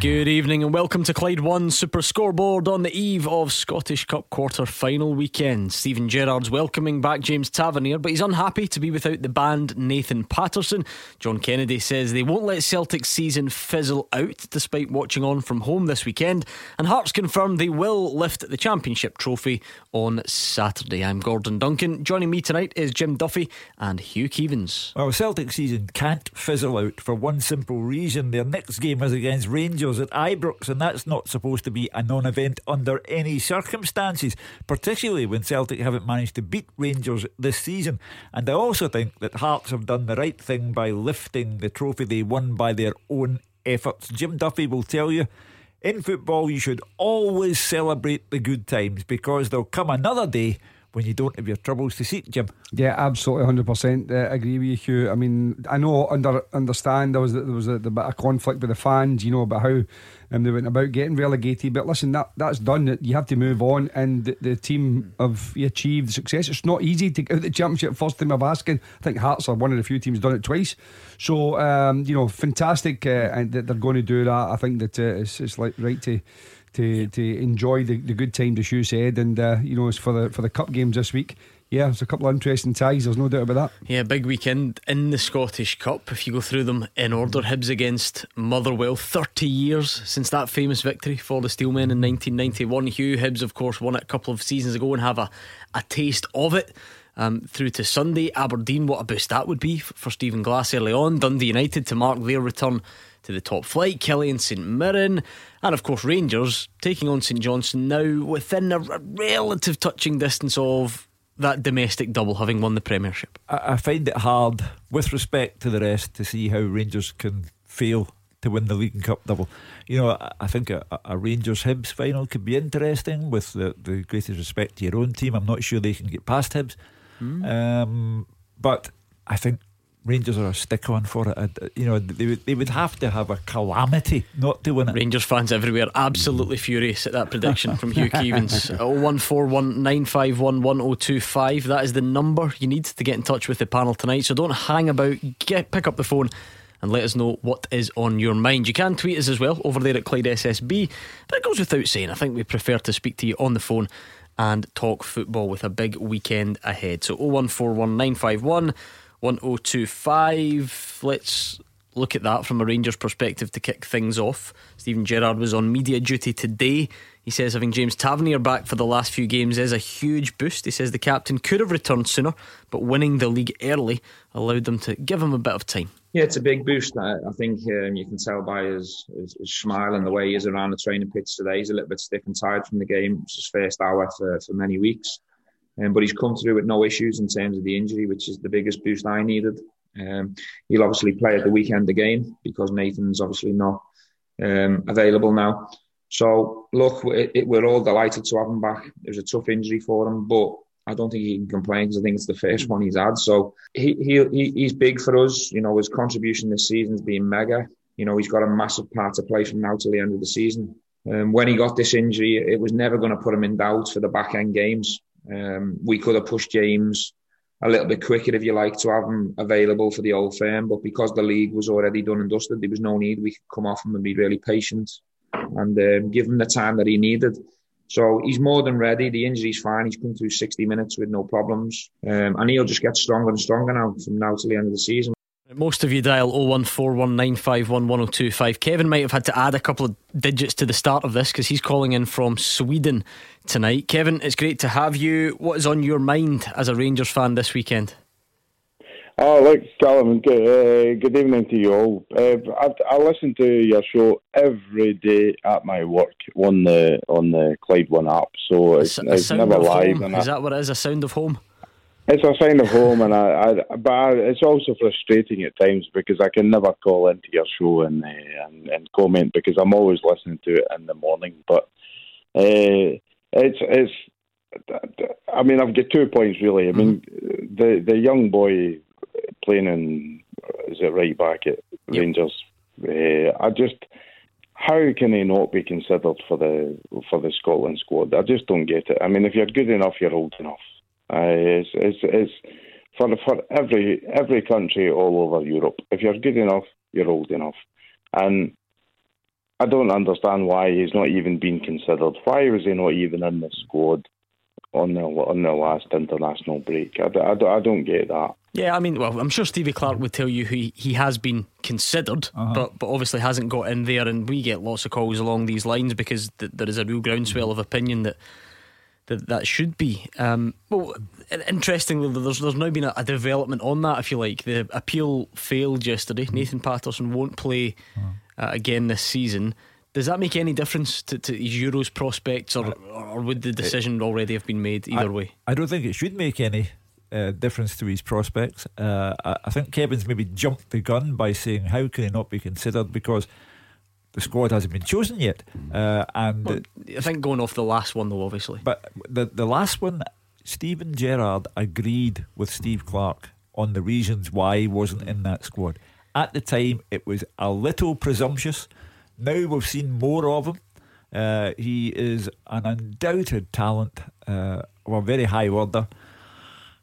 Good evening and welcome to Clyde One Super Scoreboard on the eve of Scottish Cup quarter final weekend. Steven Gerrard's welcoming back James Tavernier, but he's unhappy to be without the banned Nathan Patterson. John Kennedy says they won't let Celtic's season fizzle out despite watching on from home this weekend. And Hearts confirm they will lift the championship trophy on Saturday. I'm Gordon Duncan. Joining me tonight is Jim Duffy and Hugh Keevins. Well, Celtic season can't fizzle out for one simple reason. Their next game is against Rangers Rangers at Ibrox, and that's not supposed to be a non event under any circumstances, particularly when Celtic haven't managed to beat Rangers this season. And I also think that Hearts have done the right thing by lifting the trophy they won by their own efforts. Jim Duffy will tell you. In football, you should always celebrate the good times because there'll come another day when you don't have your troubles to seek, Jim. Yeah, absolutely, hundred uh, percent. Agree with you. I mean, I know, under understand there was there was a, a bit of conflict with the fans, you know, about how um, they went about getting relegated. But listen, that that's done. You have to move on, and the, the team have achieved success. It's not easy to get out the championship first time of asking. I think Hearts are one of the few teams done it twice. So um, you know, fantastic, uh, and that they're going to do that. I think that uh, it's, it's like right to to to enjoy the, the good time, as you said, and uh, you know, for the for the cup games this week. Yeah, there's a couple of interesting ties. There's no doubt about that. Yeah, big weekend in the Scottish Cup. If you go through them in order, Hibs against Motherwell. Thirty years since that famous victory for the Steelmen in 1991. Hugh Hibs, of course, won it a couple of seasons ago and have a, a taste of it. Um, through to Sunday, Aberdeen, what a boost that would be for Stephen Glass early on. Dundee United to mark their return to the top flight. Killie St Mirren. And of course, Rangers taking on St Johnstone now within a relative touching distance of that domestic double, having won the Premiership. I, find it hard, with respect to the rest, to see how Rangers can fail to win the League and Cup double. You know, I think a, a Rangers Hibs final could be interesting with the, the greatest respect to your own team. I'm not sure they can get past Hibs. Mm. Um, but I think Rangers are a stick on for it. You know, they would, they would have to have a calamity not to win it. Rangers fans everywhere absolutely furious at that prediction from Hugh Keevins. 01419511025. That is the number you need to get in touch with the panel tonight. So don't hang about. Get pick up the phone and let us know what is on your mind. You can tweet us as well over there at Clyde SSB, but it goes without saying. I think we prefer to speak to you on the phone and talk football with a big weekend ahead. So 0141951 1025. Let's look at that from a Rangers perspective to kick things off. Steven Gerrard was on media duty today. He says having James Tavernier back for the last few games is a huge boost. He says the captain could have returned sooner, but winning the league early allowed them to give him a bit of time. Yeah, it's a big boost. I, I think um, you can tell by his, his, his, smile and the way he is around the training pitch today. He's a little bit stiff and tired from the game. It's his first hour for, for many weeks. Um, but he's come through with no issues in terms of the injury, which is the biggest boost I needed. Um, he'll obviously play at the weekend again because Nathan's obviously not um, available now. So look, it, it, we're all delighted to have him back. It was a tough injury for him, but I don't think he can complain because I think it's the first one he's had. So he, he he's big for us. You know, his contribution this season's been mega. You know, he's got a massive part to play from now till the end of the season. Um, when he got this injury, it was never going to put him in doubt for the back end games. Um, we could have pushed James a little bit quicker, if you like, to have him available for the old firm. But because the league was already done and dusted, there was no need. We could come off him and be really patient and um, give him the time that he needed. So he's more than ready. The injury's fine. He's come through 60 minutes with no problems. Um, and he'll just get stronger and stronger now from now till the end of the season. Most of you dial 01419511025. Kevin might have had to add a couple of digits to the start of this because he's calling in from Sweden tonight. Kevin, it's great to have you. What is on your mind as a Rangers fan this weekend? Oh, look, Callum, good, uh, good evening to you all. Uh, I, I listen to your show every day at my work on the on the Clyde One app, so it's, it's never live. Is that what it is? A sound of home? It's a sign of home, and I, I but I, it's also frustrating at times because I can never call into your show and, uh, and, and comment because I'm always listening to it in the morning. But uh, it's it's. I mean, I've got two points really. I mean, mm-hmm. the the young boy playing in is it right back at yep. Rangers. Uh, I just how can he not be considered for the for the Scotland squad? I just don't get it. I mean, if you're good enough, you're old enough. Uh, it's, it's, it's for for every every country all over Europe. If you're good enough, you're old enough, and I don't understand why he's not even been considered. Why was he not even in the squad on the on the last international break? I, I, I don't get that. Yeah, I mean, well, I'm sure Stevie Clarke would tell you he, he has been considered, uh-huh. but but obviously hasn't got in there, and we get lots of calls along these lines because th- there is a real groundswell of opinion that that that should be. Um, well, interestingly, there's there's now been a, a, development on that. If you like, the appeal failed yesterday. Nathan Patterson won't play uh, again this season. Does that make any difference to, to his Euros prospects, or, or would the decision already have been made either I, way? I don't think it should make any uh, difference to his prospects. Uh, I, I, think Kevin's maybe jumped the gun by saying how can he not be considered because the squad hasn't been chosen yet. Uh, and well, I think going off the last one though, obviously. But the the last one, Steven Gerrard agreed with Steve Clarke on the reasons why he wasn't in that squad. At the time, it was a little presumptuous. Now we've seen more of him. Uh, he is an undoubted talent, uh, of a very high order.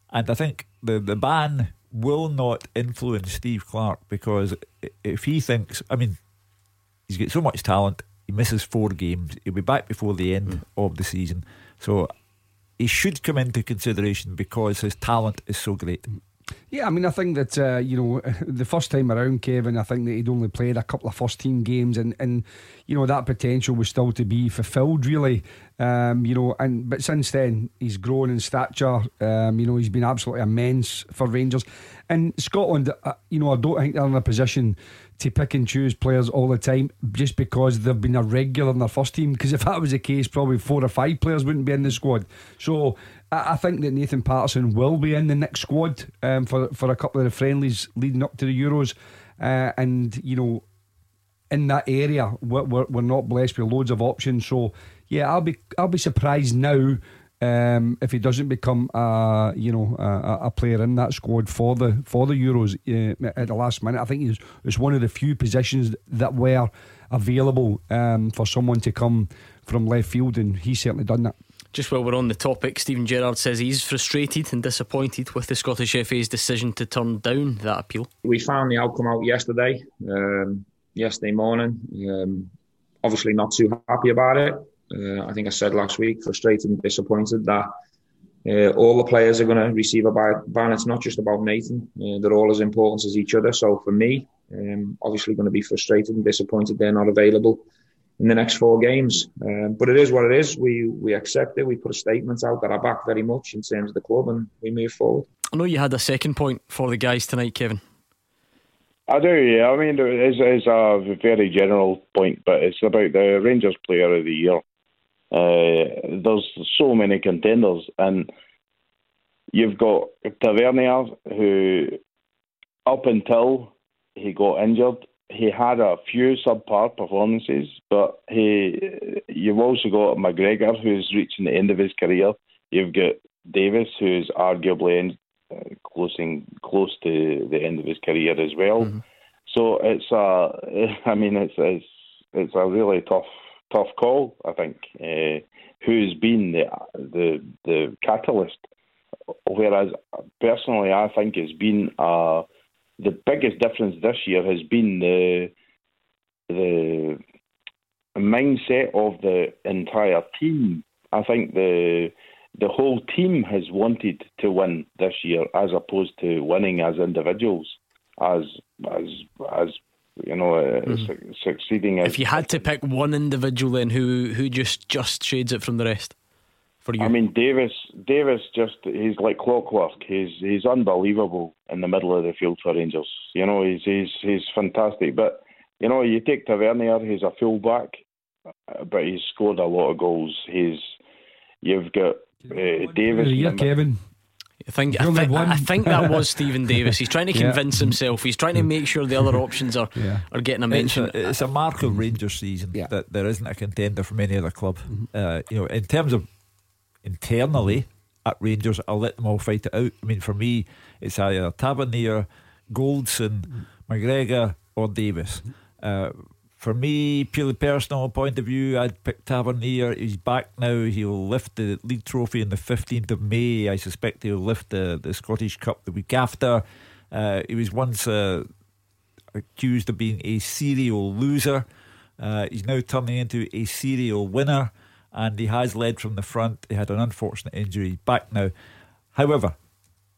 And I think the, the ban will not influence Steve Clarke because if he thinks, I mean, he's got so much talent, he misses four games, he'll be back before the end mm. of the season. So he should come into consideration because his talent is so great. Yeah, I mean, I think that uh, you know the first time around, Kevin, I think that he'd only played a couple of first team games, and and you know that potential was still to be fulfilled, really. Um, you know, and but since then he's grown in stature. Um, you know, he's been absolutely immense for Rangers, and Scotland. Uh, you know, I don't think they're in a position to pick and choose players all the time just because they've been a regular in their first team. Because if that was the case, probably four or five players wouldn't be in the squad. So I, think that Nathan Patterson will be in the next squad um, for for a couple of the friendlies leading up to the Euros, uh, and you know, in that area we're, we're, we're not blessed with loads of options. So yeah, I'll be I'll be surprised now. Um, if he doesn't become a you know a, a, player in that squad for the for the Euros uh, at the last minute, I think he's it's one of the few positions that were available um, for someone to come from left field, and he's certainly done that. Just while we're on the topic, Steven Gerrard says he's frustrated and disappointed with the Scottish FA's decision to turn down that appeal. We found the outcome out yesterday, um, yesterday morning. Um, obviously, not too happy about it. Uh, I think I said last week, frustrated and disappointed that uh, all the players are going to receive a ban. It's not just about Nathan; uh, they're all as important as each other. So for me, um, obviously going to be frustrated and disappointed they're not available in the next four games. Um, but it is what it is. We we accept it. We put a statement out that I back very much in terms of the club, and we move forward. I know you had a second point for the guys tonight, Kevin. I do, yeah. I mean, it's, it's a very general point, but it's about the Rangers Player of the Year. Uh, there's so many contenders, and you've got Tavernier, who up until he got injured he had a few subpar performances, but he you've also got McGregor who's reaching the end of his career. You've got Davis who's arguably in, uh, closing close to the end of his career as well. Mm-hmm. So it's a, I mean it's it's it's a really tough tough call. I think uh, who's been the the the catalyst. Whereas personally, I think it's been a the biggest difference this year has been the the mindset of the entire team. I think the the whole team has wanted to win this year, as opposed to winning as individuals, as as as you know, uh, mm-hmm. su- succeeding. If you had to pick one individual, then who who just just shades it from the rest? for you? I mean, Davis. Davis just he's like clockwork. He's he's unbelievable in the middle of the field for Rangers. You know, he's he's he's fantastic. But you know, you take Tavernier. He's a fullback, but he's scored a lot of goals. He's you've got uh, Davis. Yeah, Kevin. I think, I think, I think, that was Steven Davis. He's trying to convince yeah. himself. He's trying to make sure the other options are, yeah. are getting a mention. It's a, it's a mark of Rangers season yeah. that there isn't a contender from any other club. Mm-hmm. Uh, you know, in terms of internally at Rangers, I'll let them all fight it out. I mean, for me, it's either Tavernier, Goldson, McGregor, or Davis. Uh, for me, purely personal point of view, I'd pick Tavernier. He's back now. He'll lift the league trophy on the 15th of May. I suspect he'll lift the, the Scottish Cup the week after. Uh, he was once uh, accused of being a serial loser. Uh, he's now turning into a serial winner, and he has led from the front. He had an unfortunate injury. Back now. However,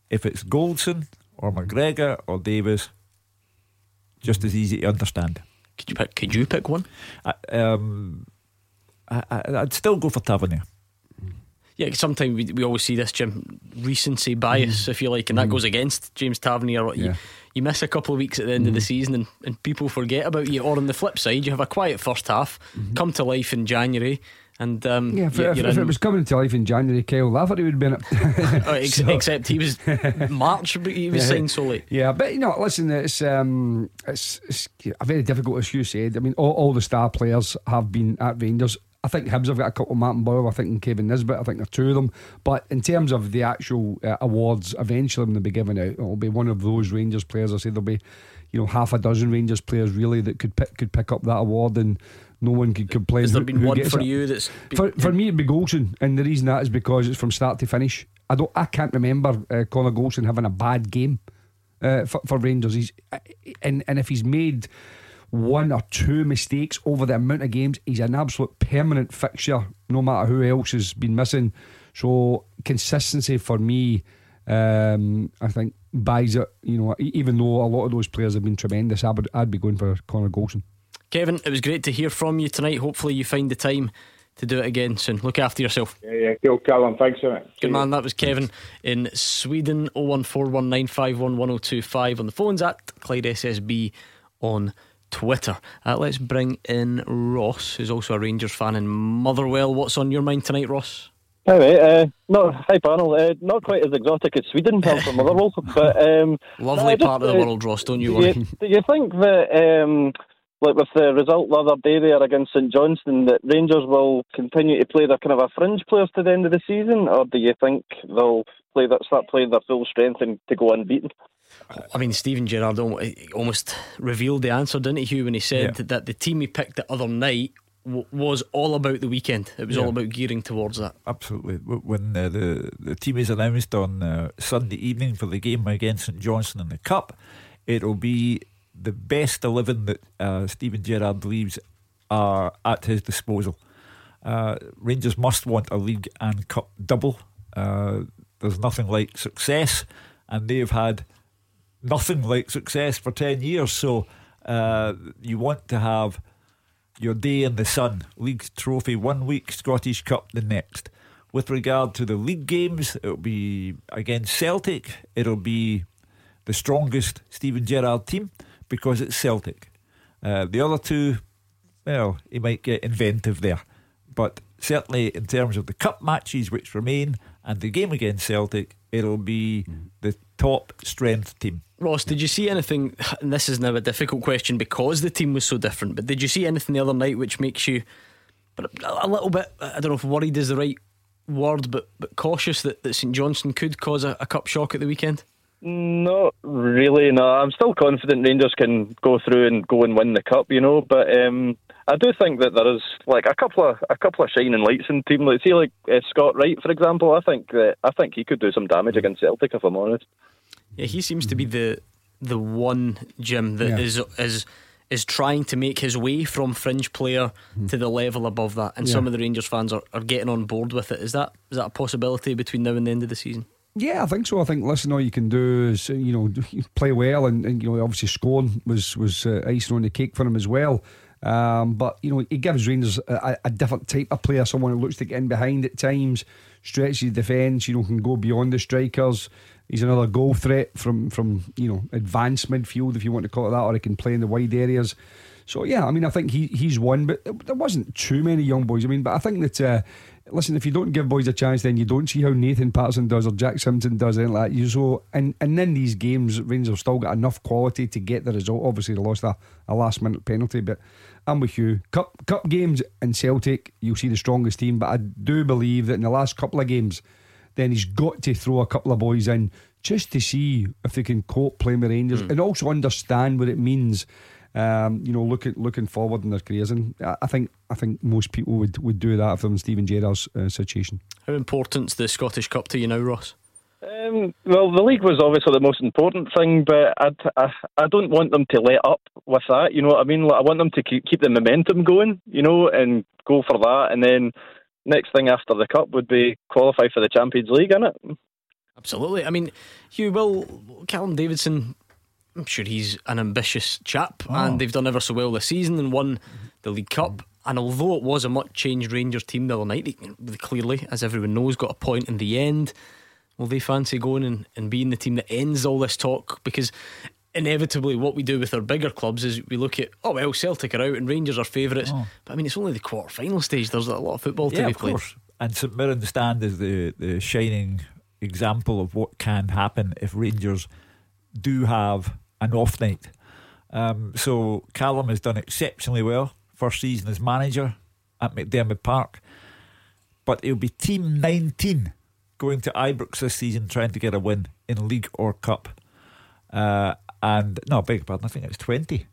if it's Goldson or McGregor or Davis, just as easy to understand. Could you pick? Could you pick one? I, um, I, would still go for Tavernier. Yeah, sometimes we, we always see this Jim recency bias, mm. if you like, and that mm. goes against James Tavernier. Yeah. You, you miss a couple of weeks at the end mm. of the mm. season, and, and people forget about you. Or on the flip side, you have a quiet first half, mm-hmm. come to life in January, and um, yeah, if, if, if, it was coming to life in January, Kyle Lafferty would have been it. oh, ex- so, except he was March, but he was yeah, signed so late. Yeah, but you know, listen, it's um, it's, it's a very difficult, as you said. I mean, all, all the star players have been at Rangers. I think Hibs have got a couple. of Martin Boyle, I think, Kevin Nisbet. I think there are two of them. But in terms of the actual uh, awards, eventually when they be given out, it'll be one of those Rangers players. I say there'll be, you know, half a dozen Rangers players really that could pick, could pick up that award and no one could complain. Has there been one for it. you that's been, for, for me it'd be Goldson, and the reason that is because it's from start to finish. I don't, I can't remember uh, Connor Goldson having a bad game uh, for, for Rangers. He's uh, and and if he's made one or two mistakes over the amount of games, he's an absolute permanent fixture. No matter who else has been missing, so consistency for me. Um, I think buys it. You know, even though a lot of those players have been tremendous, I would I'd be going for Connor Goldson. Kevin, it was great to hear from you tonight. Hopefully, you find the time to do it again soon. Look after yourself. Yeah, yeah, cool, Callum. Thanks so much. Good man. That was Kevin in Sweden. 01419511025 on the phones at Clyde SSB on Twitter. Uh, let's bring in Ross, who's also a Rangers fan in Motherwell. What's on your mind tonight, Ross? Hi, mate. Uh, no, hi, panel. Uh, not quite as exotic as Sweden, come from Motherwell, but um, lovely part of the uh, world, Ross. Don't you worry. Do you, do you think that um, like with the result the other day there against St Johnstone, that Rangers will continue to play their kind of a fringe players to the end of the season, or do you think they'll play that start playing their full strength and to go unbeaten? I mean, Steven Gerrard almost revealed the answer, didn't he, Hugh, when he said yeah. that the team he picked the other night was all about the weekend. It was yeah. all about gearing towards that. Absolutely. When uh, the the team is announced on uh, Sunday evening for the game against St Johnstone in the Cup, it'll be the best 11 that uh, Steven Gerrard believes are at his disposal. Uh, Rangers must want a league and cup double. Uh, there's nothing like success, and they've had nothing like success for 10 years. So uh, you want to have your day in the sun. League trophy one week, Scottish Cup the next. With regard to the league games, it'll be against Celtic. It'll be the strongest Steven Gerrard team because it's Celtic. Uh, the other two, well, he might get inventive there. But certainly in terms of the cup matches which remain and the game against Celtic, it'll be the top strength team. Ross, did you see anything? And this is now a difficult question because the team was so different. But did you see anything the other night which makes you, but a little bit? I don't know if worried is the right word, but but cautious that, that St Johnstone could cause a, a cup shock at the weekend. Not really. No, I'm still confident Rangers can go through and go and win the cup. You know, but um, I do think that there is like a couple of a couple of shining lights in the team. Like see, like uh, Scott Wright, for example. I think that I think he could do some damage against Celtic if I'm honest. Yeah, he seems to be the the one Jim that yeah. is is is trying to make his way from fringe player mm. to the level above that, and yeah. some of the Rangers fans are, are getting on board with it. Is that is that a possibility between now and the end of the season? Yeah, I think so. I think listen, all you can do is you know play well, and, and you know obviously scoring was was uh, icing on the cake for him as well. Um, but you know he gives Rangers a, a, different type of player, someone who looks to get in behind at times, stretches the defence. You know can go beyond the strikers. He's another goal threat from from you know advanced midfield if you want to call it that, or he can play in the wide areas. So yeah, I mean I think he he's one, but there wasn't too many young boys. I mean, but I think that. Uh, listen, if you don't give boys a chance, then you don't see how Nathan Patterson does or Jack Simpson does, anything like. You so and and in these games, Rangers have still got enough quality to get the result. Obviously, they lost a, a last minute penalty, but I'm with you. Cup cup games in Celtic, you'll see the strongest team, but I do believe that in the last couple of games, then he's got to throw a couple of boys in just to see if they can cope playing with Rangers mm. and also understand what it means Um, you know, looking looking forward in their careers, and I think I think most people would, would do that if they're in Steven Gerrard's uh, situation. How important's the Scottish Cup to you now, Ross? Um, well, the league was obviously the most important thing, but I'd, I I don't want them to let up with that. You know what I mean? Like, I want them to keep keep the momentum going. You know, and go for that, and then next thing after the cup would be qualify for the Champions League, isn't it? Absolutely. I mean, you will Callum Davidson, I'm sure he's an ambitious chap, oh. and they've done ever so well this season and won the League Cup. And although it was a much changed Rangers team the other night, they clearly, as everyone knows, got a point in the end. Will they fancy going and, and being the team that ends all this talk? Because inevitably, what we do with our bigger clubs is we look at, oh, well, Celtic are out and Rangers are favourites. Oh. But I mean, it's only the quarter final stage. There's a lot of football to yeah, be played. Course. And St Mirren stand is the, the shining example of what can happen if Rangers do have an off night. Um, so Callum has done exceptionally well first season as manager at McDiarmid Park, but he'll be team 19 going to Ibrox this season trying to get a win in league or cup. Uh, and no, beg your pardon, I think it's 20.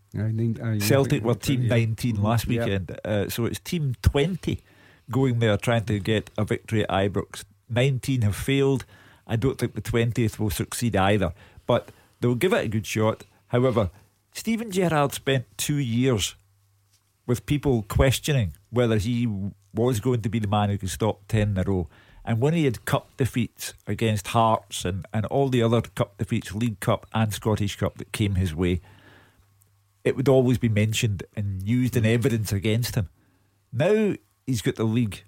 Uh, Celtic were team 19 last weekend, uh, so it's team 20 going there trying to get a victory at Ibrox. 19 have failed. I don't think the 20th will succeed either, but they'll give it a good shot. However, Steven Gerrard spent two years with people questioning whether he was going to be the man who could stop 10 in a row. And when he had cup defeats against Hearts and, and all the other cup defeats, League Cup and Scottish Cup that came his way, it would always be mentioned and used in evidence against him. Now he's got the league,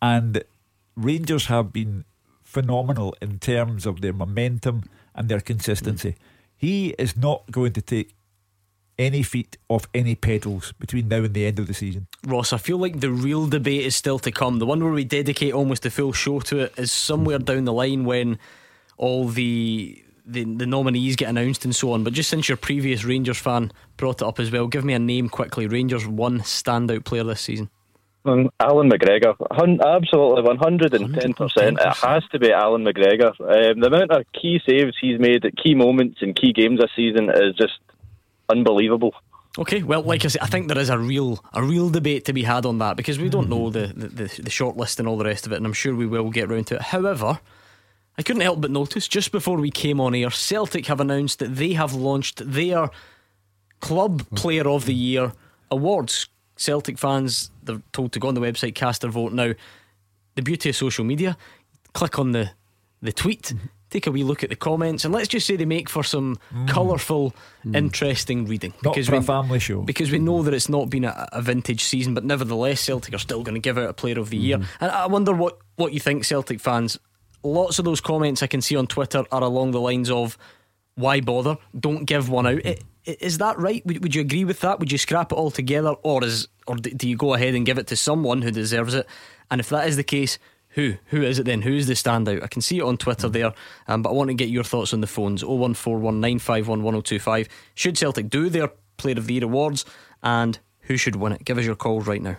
and Rangers have been phenomenal in terms of their momentum and their consistency. Mm. He is not going to take any feet off any pedals between now and the end of the season. Ross, I feel like the real debate is still to come. The one where we dedicate almost a full show to it is somewhere down the line when all the the, the nominees get announced and so on. But just since your previous Rangers fan brought it up as well, give me a name quickly. Rangers one standout player this season. Allan McGregor, absolutely 110%. It has to be Allan McGregor. Um, the amount of key saves he's made at key moments in key games this season is just unbelievable. Okay, well, like I said, I think there is a real a real debate to be had on that because we don't know the, the, the, the short list and all the rest of it, and I'm sure we will get round to it. However, I couldn't help but notice just before we came on air, Celtic have announced that they have launched their Club Player of the Year awards. Celtic fans, they're told to go on the website, cast their vote now. The beauty of social media, click on the the tweet. Mm-hmm take a wee look at the comments, and let's just say they make for some mm. colourful, mm. interesting reading. Not because we, a family show. Because we know that it's not been a, a vintage season, but nevertheless, Celtic are still going to give out a Player of the Year. Mm. And I wonder what, what you think, Celtic fans. Lots of those comments I can see on Twitter are along the lines of, "Why bother? Don't give one out." It, is that right? Would, would, you agree with that? Would you scrap it all together, or is or do you go ahead and give it to someone who deserves it? And if that is the case, who? Who is it then? Who's the standout? I can see it on Twitter there, um, but I want to get your thoughts on the phones 01419511025. Should Celtic do their Player of the Year awards? And who should win it? Give us your calls right now.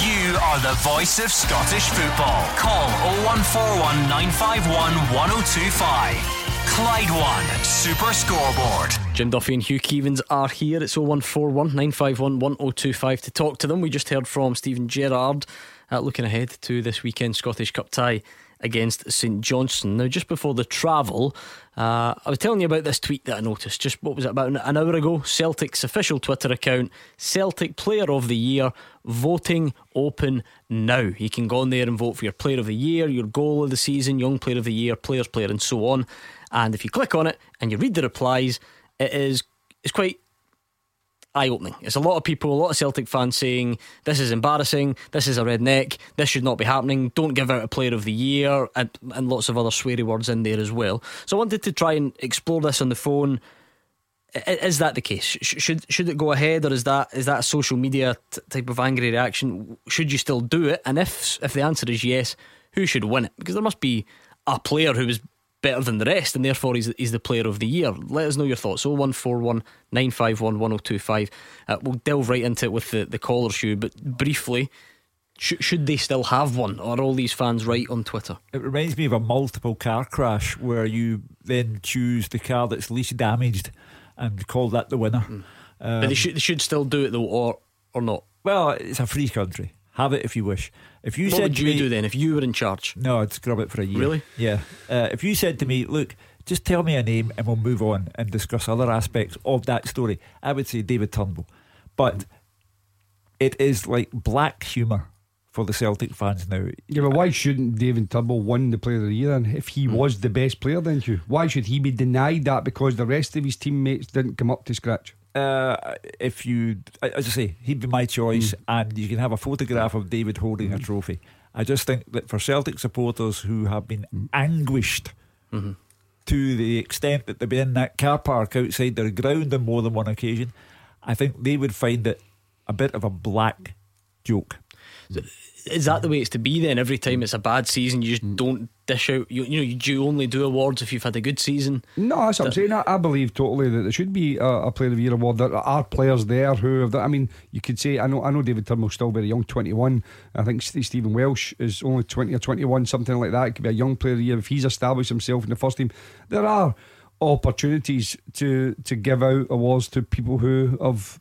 You are the voice of Scottish football. Call 0141 951 1025. Clyde One Super Scoreboard. Jim Duffy and Hugh Keevins are here. It's 0141 951 1025 to talk to them. We just heard from Steven Gerrard uh, looking ahead to this weekend Scottish Cup tie against St Johnstone. Now, just before the travel, uh, I was telling you about this tweet that I noticed. Just what was it about an hour ago? Celtic's official Twitter account, Celtic Player of the Year, voting open now. You can go on there and vote for your Player of the Year, your goal of the season, Young Player of the Year, Players Player, and so on. And if you click on it and you read the replies, it is it's quite eye opening. It's a lot of people, a lot of Celtic fans saying this is embarrassing, this is a redneck, this should not be happening, don't give out a player of the year, and, and lots of other sweary words in there as well. So I wanted to try and explore this on the phone. Is that the case? Should should it go ahead, or is that is that a social media t- type of angry reaction? Should you still do it? And if if the answer is yes, who should win it? Because there must be a player who was better than the rest, and therefore he's, he's the player of the year. Let us know your thoughts. 0141 951 1025. Uh, we'll delve right into it with the, the caller shoe, but briefly, sh- should they still have one? Or are all these fans right on Twitter? It reminds me of a multiple car crash where you then choose the car that's least damaged and call that the winner. Mm. Um, but they should they should still do it though, or or not. Well, it's a free country. Have it if you wish. If you what said would to you me, do then if you were in charge? No, I'd scrub it for a year. Really? Yeah. Uh, if you said to me, look, just tell me a name and we'll move on and discuss other aspects of that story, I would say David Turnbull. But it is like black humour for the Celtic fans now. Yeah, but why shouldn't David Turnbull win the Player of the Year then? If he Hmm. was the best player, then you? Why should he be denied that because the rest of his teammates didn't come up to scratch? Uh, if you, as I say, he'd be my choice, Hmm. and you can have a photograph of David holding a trophy. I just think that for Celtic supporters who have been Hmm. anguished Mm-hmm. to the extent that they've been in that car park outside their ground on more than one occasion, I think they would find it a bit of a black joke. Is that the way it's to be then? Every time it's a bad season, you just mm. don't dish out. You, you know, you do only do awards if you've had a good season. No, that's what I'm saying. I, I believe totally that there should be a, a Player of the Year award. There are players there who have. I mean, you could say I know. I know David Turnbull's still very young, 21. I think Stephen Welsh is only 20 or 21, something like that. It could be a young Player of the Year if he's established himself in the first team. There are opportunities to to give out awards to people who have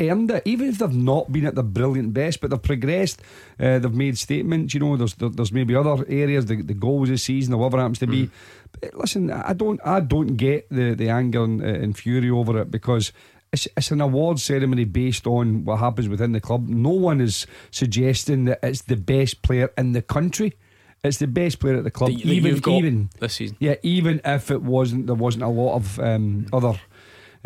earned it, even if they've not been at the brilliant best, but they've progressed. Uh, they've made statements. You know, there's there, there's maybe other areas, the, the goals this season, or whatever it happens to be. But listen, I don't I don't get the the anger and, uh, and fury over it because. It's, it's an award ceremony based on what happens within the club. No one is suggesting that it's the best player in the country. It's the best player at the club, that even even this season. yeah, even if it wasn't, there wasn't a lot of um, other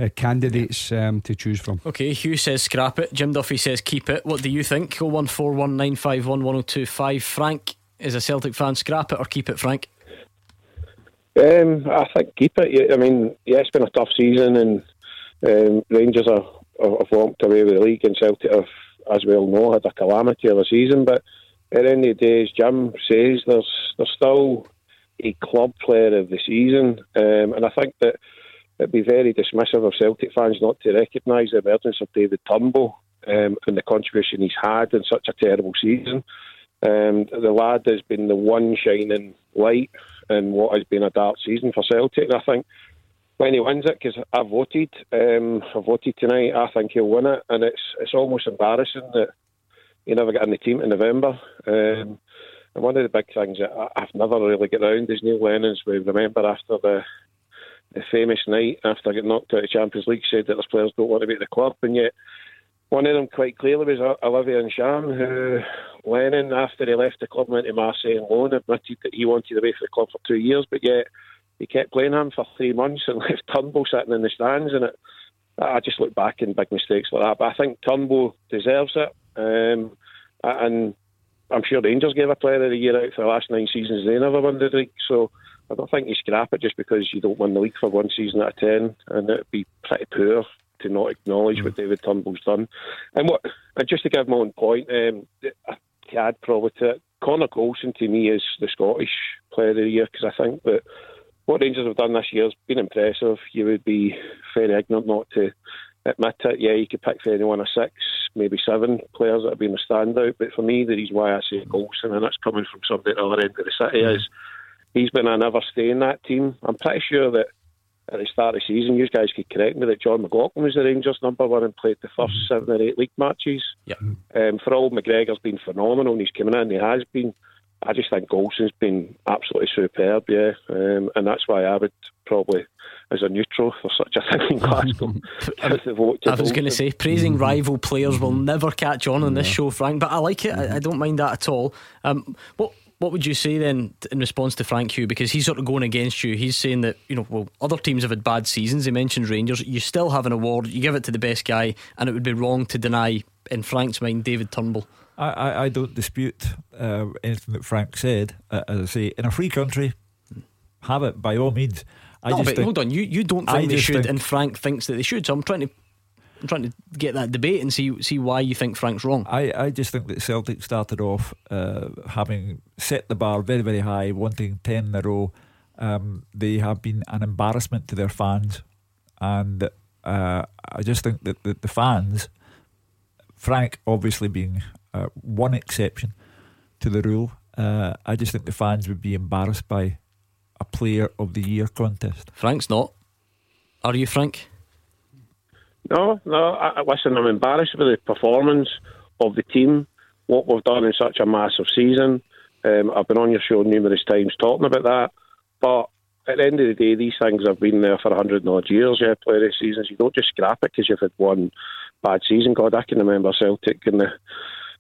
uh, candidates um, to choose from. Okay, Hugh says scrap it. Jim Duffy says keep it. What do you think? 01419511025. Frank is a Celtic fan. Scrap it or keep it, Frank? Um, I think keep it. I mean, yeah, it's been a tough season, and um, Rangers are, are, have walked away with the league, and Celtic have, as we all know, had a calamity of a season. But at the end of the day, as Jim says, there's there's still a club player of the season, um, and I think that it'd be very dismissive of Celtic fans not to recognise the emergence of David Turnbull um, and the contribution he's had in such a terrible season. Um, the lad has been the one shining light in what has been a dark season for Celtic. I think when he wins it, because I voted, um, I voted tonight, I think he'll win it. And it's it's almost embarrassing that he never got in the team in November. Um, and one of the big things that I've never really got round is Neil Lennon's. We remember after the the famous night after getting knocked out of the Champions League, said that his players don't want to be at the club, and yet one of them quite clearly was Olivier Ntcham, who Lennon, after he left the club went to Marseille and loan, admitted that he wanted away from the club for two years, but yet he kept playing him for three months and left Turnbull sitting in the stands, and it, I just look back in big mistakes like that. But I think Turnbull deserves it, um, and I'm sure Rangers gave a player of the year out for the last nine seasons. They never won the league, so I don't think you scrap it just because you don't win the league for one season out of ten, and it'd be pretty poor to not acknowledge what David Turnbull's done. And what, and just to give my own point, um, to add probably to it, Connor to me is the Scottish player of the year because I think that what Rangers have done this year has been impressive. You would be very ignorant not to admit it. Yeah, you could pick for anyone of six, maybe seven players that have been a standout. But for me, the reason why I say Coulson, and that's coming from somebody at the other end of the city, is he's been a never stay in that team. I'm pretty sure that at the start of the season, you guys could correct me, that Jon McLaughlin was the Rangers number one and played the first seven or eight league matches. Yeah. Um, for all McGregor's been phenomenal and he's coming in, he has been. I just think Goldson's been absolutely superb, yeah, um, and that's why I would probably, as a neutral for such a thing in Glasgow, give vote to I was going to say, praising rival players will never catch on on this show, Frank, but I like it. I, I don't mind that at all. Um, what what would you say then in response to Frank Hugh? Because he's sort of going against you. He's saying that, you know, well, other teams have had bad seasons. He mentioned Rangers. You still have an award, you give it to the best guy, and it would be wrong to deny, in Frank's mind, David Turnbull. I, I, I don't dispute uh, anything that Frank said. Uh, as I say, in a free country, have it by all means. I no, just but think, hold on, you, you don't I think they should, think- and Frank thinks that they should. So I'm trying to I'm trying to get that debate and see see why you think Frank's wrong. I, I just think that Celtic started off uh, having set the bar very, very high, wanting 10 in a row. Um, they have been an embarrassment to their fans. And uh, I just think that the, the fans, Frank obviously being uh, one exception to the rule, uh, I just think the fans would be embarrassed by a player of the year contest. Frank's not. Are you, Frank? No, no. I, listen, I'm embarrassed with the performance of the team, what we've done in such a massive season. Um, I've been on your show numerous times talking about that. But at the end of the day, these things have been there for 100 odd years. You player of seasons. You don't just scrap it because you've had one bad season. God, I can remember Celtic in the,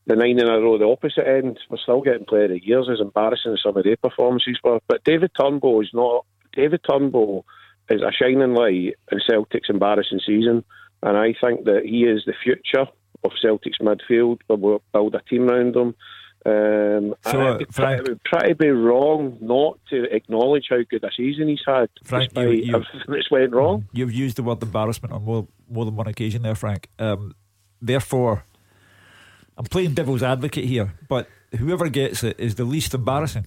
the nine in a row, the opposite end. We're still getting player of the years, as embarrassing as some of their performances were. But David Turnbull is not. David Turnbull is a shining light in Celtic's embarrassing season. And I think that he is the future of Celtic's midfield. We'll build a team around him. Um, so, uh, Frank, it would be wrong not to acknowledge how good a season he's had, Frank, you, you, everything that's went wrong. You've used the word embarrassment on more, more than one occasion there, Frank. Um, therefore, I'm playing devil's advocate here, but whoever gets it is the least embarrassing.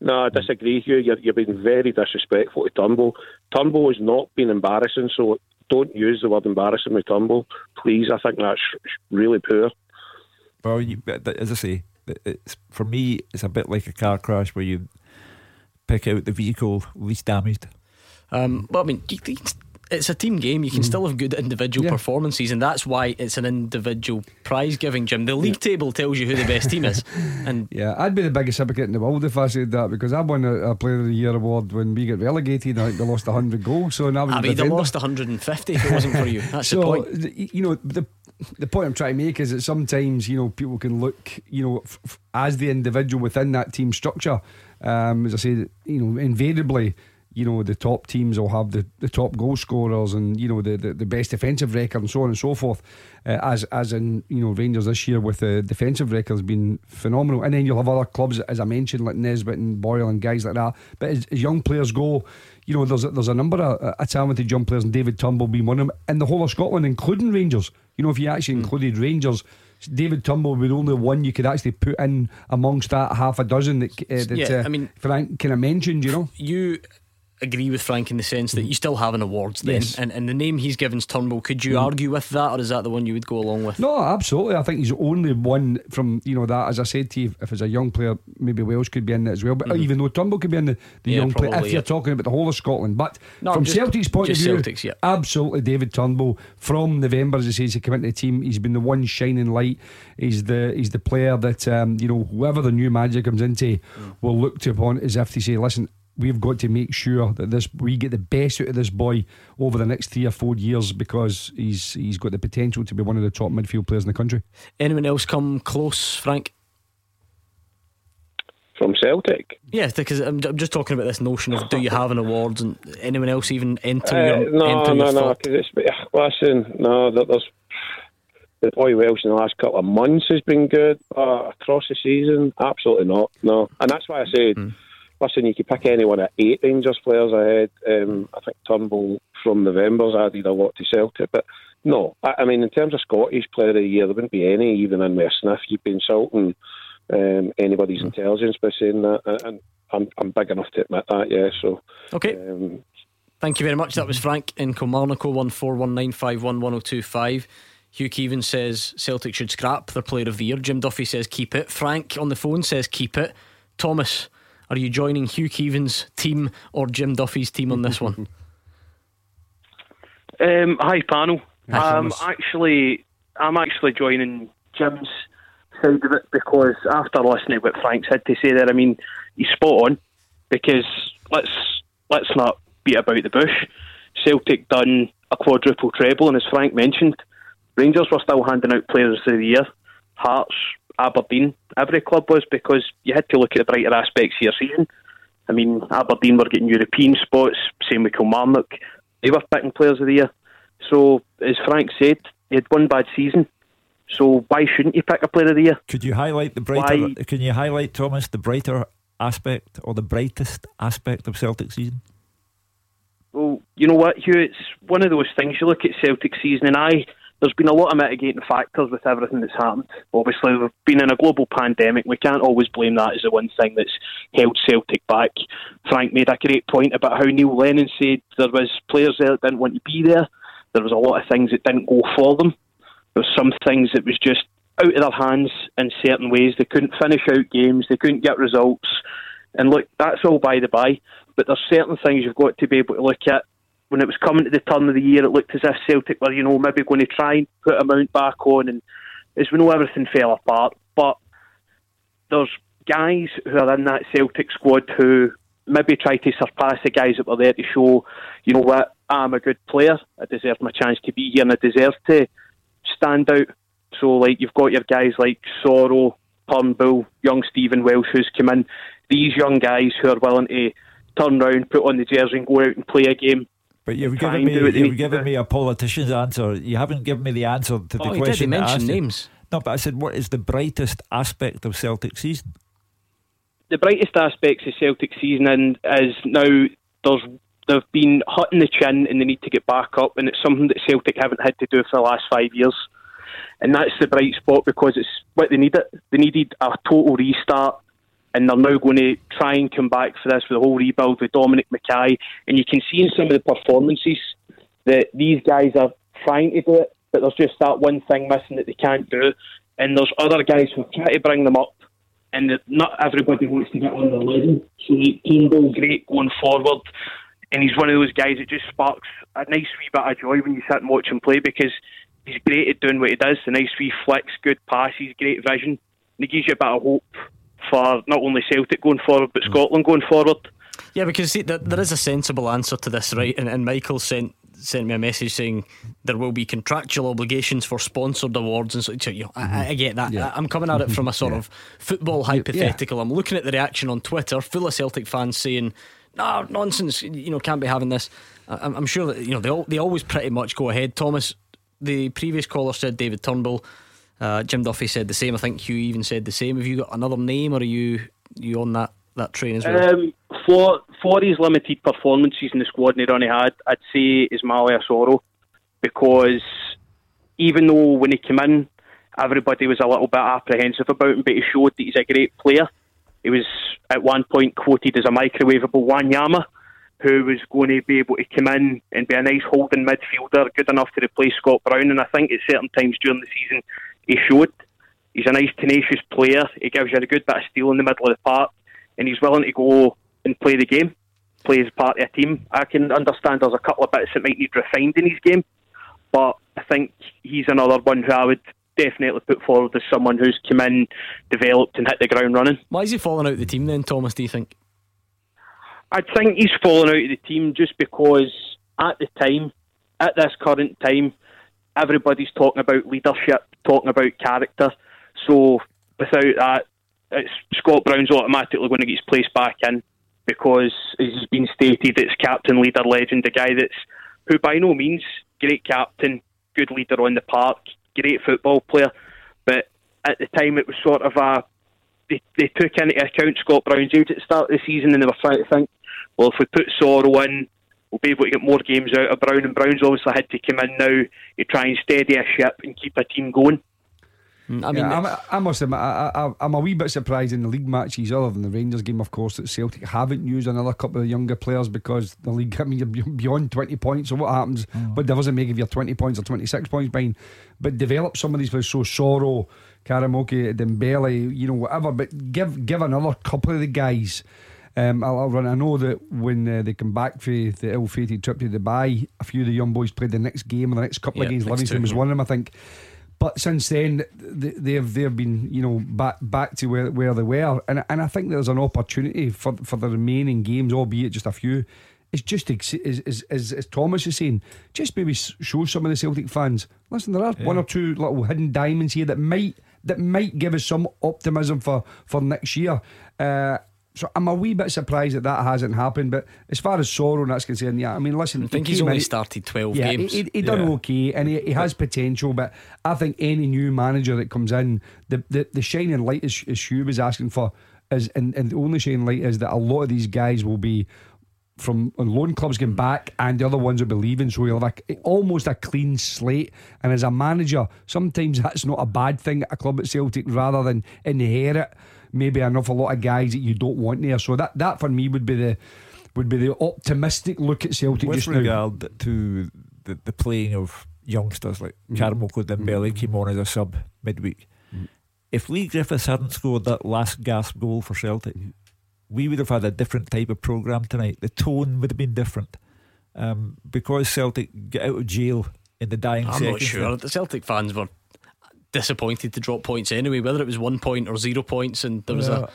No, I disagree with you. You're, you're being very disrespectful to Turnbull. Turnbull has not been embarrassing, so don't use the word embarrassing with Turnbull. Please, I think that's really poor. Well, you, as I say, it's, for me, it's a bit like a car crash where you pick out the vehicle least damaged. Um, well, I mean, you, it's a team game. You can mm. still have good individual yeah. performances, and that's why it's an individual prize giving. Jim, the league yeah. table tells you who the best team is. And yeah, I'd be the biggest hypocrite in the world if I said that because I won a, a Player of the Year award when we got relegated. I think they lost hundred goals, so now I mean, they lost 150 if it wasn't for you. That's so, the point. You know the the point I'm trying to make is that sometimes you know people can look you know f- f- as the individual within that team structure. Um, as I said, you know, invariably you know the top teams will have the, the top goal scorers and you know the, the, the best defensive record and so on and so forth. Uh, as as in you know Rangers this year with the defensive record has been phenomenal, and then you'll have other clubs as I mentioned like Nisbet and Boyle and guys like that. But as, as young players go, you know there's a, there's a number of uh, talented young players, and David Turnbull being one of them in the whole of Scotland, including Rangers. You know if you actually mm. included Rangers. David Turnbull would be the only one you could actually put in amongst that half a dozen that, uh, that yeah, uh, I mean, Frank kind of mentioned, you know. You agree with Frank in the sense that you still have an awards then, yes. and, and the name he's given's Turnbull. Could you mm. argue with that, or is that the one you would go along with? No, absolutely. I think he's only one from you know that. As I said to you, if it's a young player, maybe Wales could be in it as well. But mm. even though Turnbull could be in the, the yeah, young player, if you're talking about the whole of Scotland, but no, from just, Celtic's point of view, Celtics, yeah. absolutely David Turnbull from November, as he says, he came into the team. He's been the one shining light. He's the he's the player that um, you know whoever the new manager comes into mm. will look to upon as if to say, listen we've got to make sure that this we get the best out of this boy over the next three or four years because he's he's got the potential to be one of the top midfield players in the country. Anyone else come close, Frank? From Celtic? Yeah, because I'm, I'm just talking about this notion of do you have an awards and anyone else even enter uh, your no enter no your no because listen no there's the boy Welsh in the last couple of months has been good uh, across the season absolutely not no and that's why I said. Mm listen, you could pick anyone at eight Rangers players ahead. Um, I think Turnbull from November's added a lot to Celtic, but no, I, I, mean in terms of Scottish Player of the Year, there wouldn't be any even in with a sniff. You'd be insulting um, anybody's mm. intelligence by saying that, and I'm, I'm big enough to admit that. Yeah, so okay. Um, Thank you very much. That was Frank in Kilmarnock, one four one nine five one one zero oh two five. Hugh Keevins says Celtic should scrap their player of the year. Jim Duffy says keep it. Frank on the phone says keep it. Thomas are you joining Hugh Keevins' team or Jim Duffy's team on this one? Um, hi panel. I'm actually I'm actually joining Jim's side of it because after listening to what Frank's had to say there, I mean he's spot on because let's let's not beat about the bush. Celtic done a quadruple treble, and as Frank mentioned, Rangers were still handing out players of the year. Hearts Aberdeen, every club was because you had to look at the brighter aspects of your season. I mean, Aberdeen were getting European spots, same with Kilmarnock. They were picking players of the year. So, as Frank said, he had one bad season. So why shouldn't you pick a player of the year? Could you highlight the brighter? Why? Can you highlight Thomas the brighter aspect or the brightest aspect of Celtic season? Well, you know what, Hugh. It's one of those things. You look at Celtic season, and I there's been a lot of mitigating factors with everything that's happened. Obviously, we've been in a global pandemic. We can't always blame that as the one thing that's held Celtic back. Frank made a great point about how Neil Lennon said there was players there that didn't want to be there. There was a lot of things that didn't go for them. There was some things that was just out of their hands in certain ways. They couldn't finish out games. They couldn't get results. And look, that's all by the by. But there's certain things you've got to be able to look at when it was coming to the turn of the year, it looked as if Celtic were, you know, maybe going to try and put a mount back on, and as we know, everything fell apart. But there's guys who are in that Celtic squad who maybe try to surpass the guys that were there to show, you know what, I'm a good player. I deserve my chance to be here, and I deserve to stand out. So, like, you've got your guys like Soro, Turnbull, young Stephen Welsh who's come in. These young guys who are willing to turn round, put on the jersey, and go out and play a game. But you're giving me you're giving me a politician's answer. You haven't given me the answer to the oh, question. Did He mentioned names. No, but I said, what is the brightest aspect of Celtic season? The brightest aspects of Celtic season and is now there's they've been hot in the chin and they need to get back up, and it's something that Celtic haven't had to do for the last five years. And that's the bright spot because it's what they needed. They needed a total restart and they're now going to try and come back for this with the whole rebuild with Dominic McKay. And you can see in some of the performances that these guys are trying to do it, but there's just that one thing missing that they can't do. And there's other guys who try to bring them up, and not everybody wants to get on their level. So Turnbull, great going forward, and he's one of those guys that just sparks a nice wee bit of joy when you sit and watch him play because he's great at doing what he does. The nice wee flicks, good passes, great vision. And he gives you a bit of hope for not only Celtic going forward but Scotland going forward. Yeah, because see, there, there is a sensible answer to this, right? And, and Michael sent sent me a message saying there will be contractual obligations for sponsored awards and so. You know, mm-hmm. I, I, get that. Yeah. I, am coming at it from a sort yeah. of football hypothetical. Yeah. I'm looking at the reaction on Twitter, full of Celtic fans saying, "No, nonsense. You know, can't be having this." I, I'm sure that you know they all, they always pretty much go ahead. Thomas, the previous caller said David Turnbull. Uh, Jim Duffy said the same. I think Hugh even said the same. Have you got another name, or are you you on that, that train as well? Um, for for his limited performances in the squad and he had, I'd say Ismaila Soro because even though when he came in, everybody was a little bit apprehensive about him, but he showed that he's a great player. He was at one point quoted as a microwavable Wanyama who was going to be able to come in and be a nice holding midfielder, good enough to replace Scott Brown. And I think at certain times during the season, he showed. He's a nice, tenacious player. He gives you a good bit of steel in the middle of the park, and he's willing to go and play the game, play as part of a team. I can understand there's a couple of bits that might need refined in his game, but I think he's another one who I would definitely put forward as someone who's come in, developed, and hit the ground running. Why is he falling out of the team then, Thomas? Do you think? I think he's fallen out of the team just because at the time, at this current time, everybody's talking about leadership, talking about character. So without that, it's Scott Brown's automatically going to get his place back in because, as has been stated, it's captain, leader, legend, a guy that's who by no means great captain, good leader on the park, great football player, but at the time it was sort of a they, they took into account Scott Brown's age at the start of the season and they were trying to think, well, if we put Soro in, we'll be able to get more games out of Brown. And Brown's obviously had to come in now to try and steady a ship and keep a team going. Mm, I mean, yeah, i must admit, I, am a wee bit surprised in the league matches, other than the Rangers game, of course, that Celtic haven't used another couple of younger players because the league, I mean, you're beyond 20 points. So what happens? Oh. What doesn't make if you're 20 points or 26 points behind? But develop some of these players. So Soro, Karamoko, Dembele, you know, whatever. But give give another couple of the guys um, I'll, I'll, run. I know that when uh, they come back for the ill-fated trip to Dubai, a few of the young boys played the next game or the next couple of games. Livingston was one of them, I think. But since then, they, have they've been you know back back to where, where they were, and and I think there's an opportunity for for the remaining games, albeit just a few. It's just as, as, as, as Thomas is saying, just maybe show some of the Celtic fans. Listen, there are yeah. one or two little hidden diamonds here that might that might give us some optimism for for next year. Uh, so I'm a wee bit surprised that that hasn't happened. But as far as Soro and that's concerned, yeah, I mean, listen, I think he's only in, started 12 yeah, games. He, he, he done yeah. okay and he, he has potential. But I think any new manager that comes in, the, the, the shining light as, as Hugh was asking for, is and, and the only shining light is that a lot of these guys will be from loan clubs getting hmm. back and the other ones will be leaving so you'll have a, almost a clean slate and as a manager sometimes that's not a bad thing at a club at Celtic rather than inherit maybe an awful lot of guys that you don't want there. So that that for me would be the would be the optimistic look at Celtic With just regard now. to the, the playing of youngsters like mm. Karamoko Dembele mm. came on as a sub midweek. Mm. If Leigh Griffiths hadn't scored that last gasp goal for Celtic, we would have had a different type of programme tonight. The tone would have been different. um, because Celtic get out of jail in the dying I'm seconds. not sure. The Celtic fans were disappointed to drop points anyway, whether it was one point or zero points, and there was Yeah. a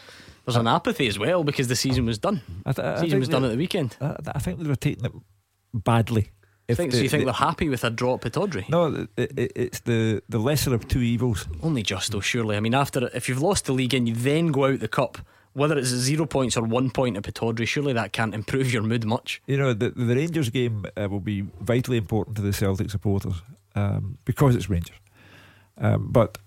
there's an apathy as well because the season was done. I th- I season was done at the weekend. I, I think they were taking it badly. I think, so you think the- they're happy with a drop at Audrey? No, it, it, it's the, the lesser of two evils. Only just though, surely. I mean, after if you've lost the league and you then go out the cup, whether it's zero points or one point at Pittodrie, surely that can't improve your mood much. You know, the, the Rangers game uh, will be vitally important to the Celtic supporters um, because it's Rangers. Um, but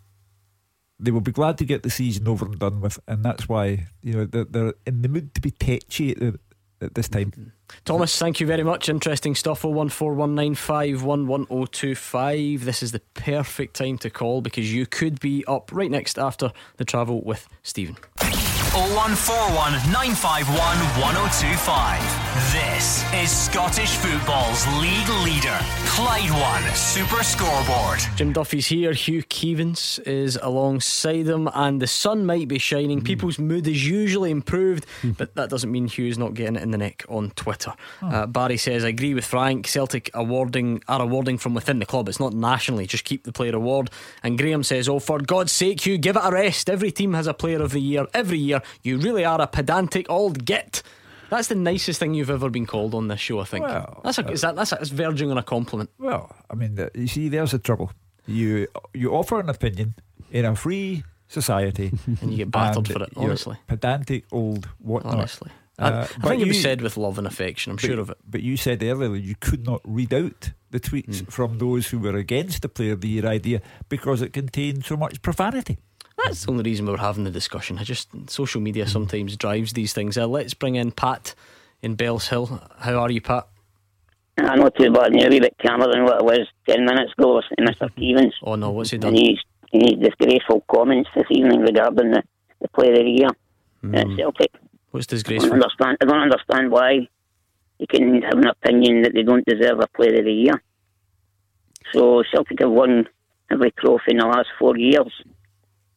they will be glad to get the season over and done with, and that's why you know they're, they're in the mood to be tetchy at, the, at this time. Thomas, thank you very much. Interesting stuff. 01419511025. This is the perfect time to call because you could be up right next after the travel with Stephen. 0141 951 1025. This is Scottish football's league leader, Clyde One Super Scoreboard. Jim Duffy's here. Hugh Keevins is alongside him, and the sun might be shining. People's mood is usually improved, but that doesn't mean Hugh's not getting it in the neck on Twitter. Uh, Barry says, "I agree with Frank. Celtic awarding are awarding from within the club. It's not nationally. Just keep the player award." And Graham says, "Oh, for God's sake, Hugh, give it a rest. Every team has a player of the year every year. You really are a pedantic old git." That's the nicest thing you've ever been called on this show, I think. Well, that's a, is that, that's, a, that's verging on a compliment. Well, I mean, the, you see, there's the trouble. You you offer an opinion in a free society, And you get battered for it, honestly. Pedantic old whatnot. Honestly. Uh, I, I think it was you- said with love and affection, I'm but- sure of it. But you said earlier that you could not read out the tweets from those who were against the player of the year idea because it contained so much profanity. That's the only reason we're having the discussion. I just social media mm. sometimes drives these things. Uh, let's bring in Pat in Bellshill. How are you, Pat? Ah, I know too bad now, a wee bit calmer than what it was 10 minutes ago with Mr. Mm-hmm. Stevens. Oh no, what's he And done? he's, and disgraceful comments this evening regarding the, the player of the year mm. at Celtic. What's disgraceful? I don't, disgraceful? understand, I don't understand why you can have an opinion that they don't deserve a player of the year. So Celtic have won every trophy in the last four years.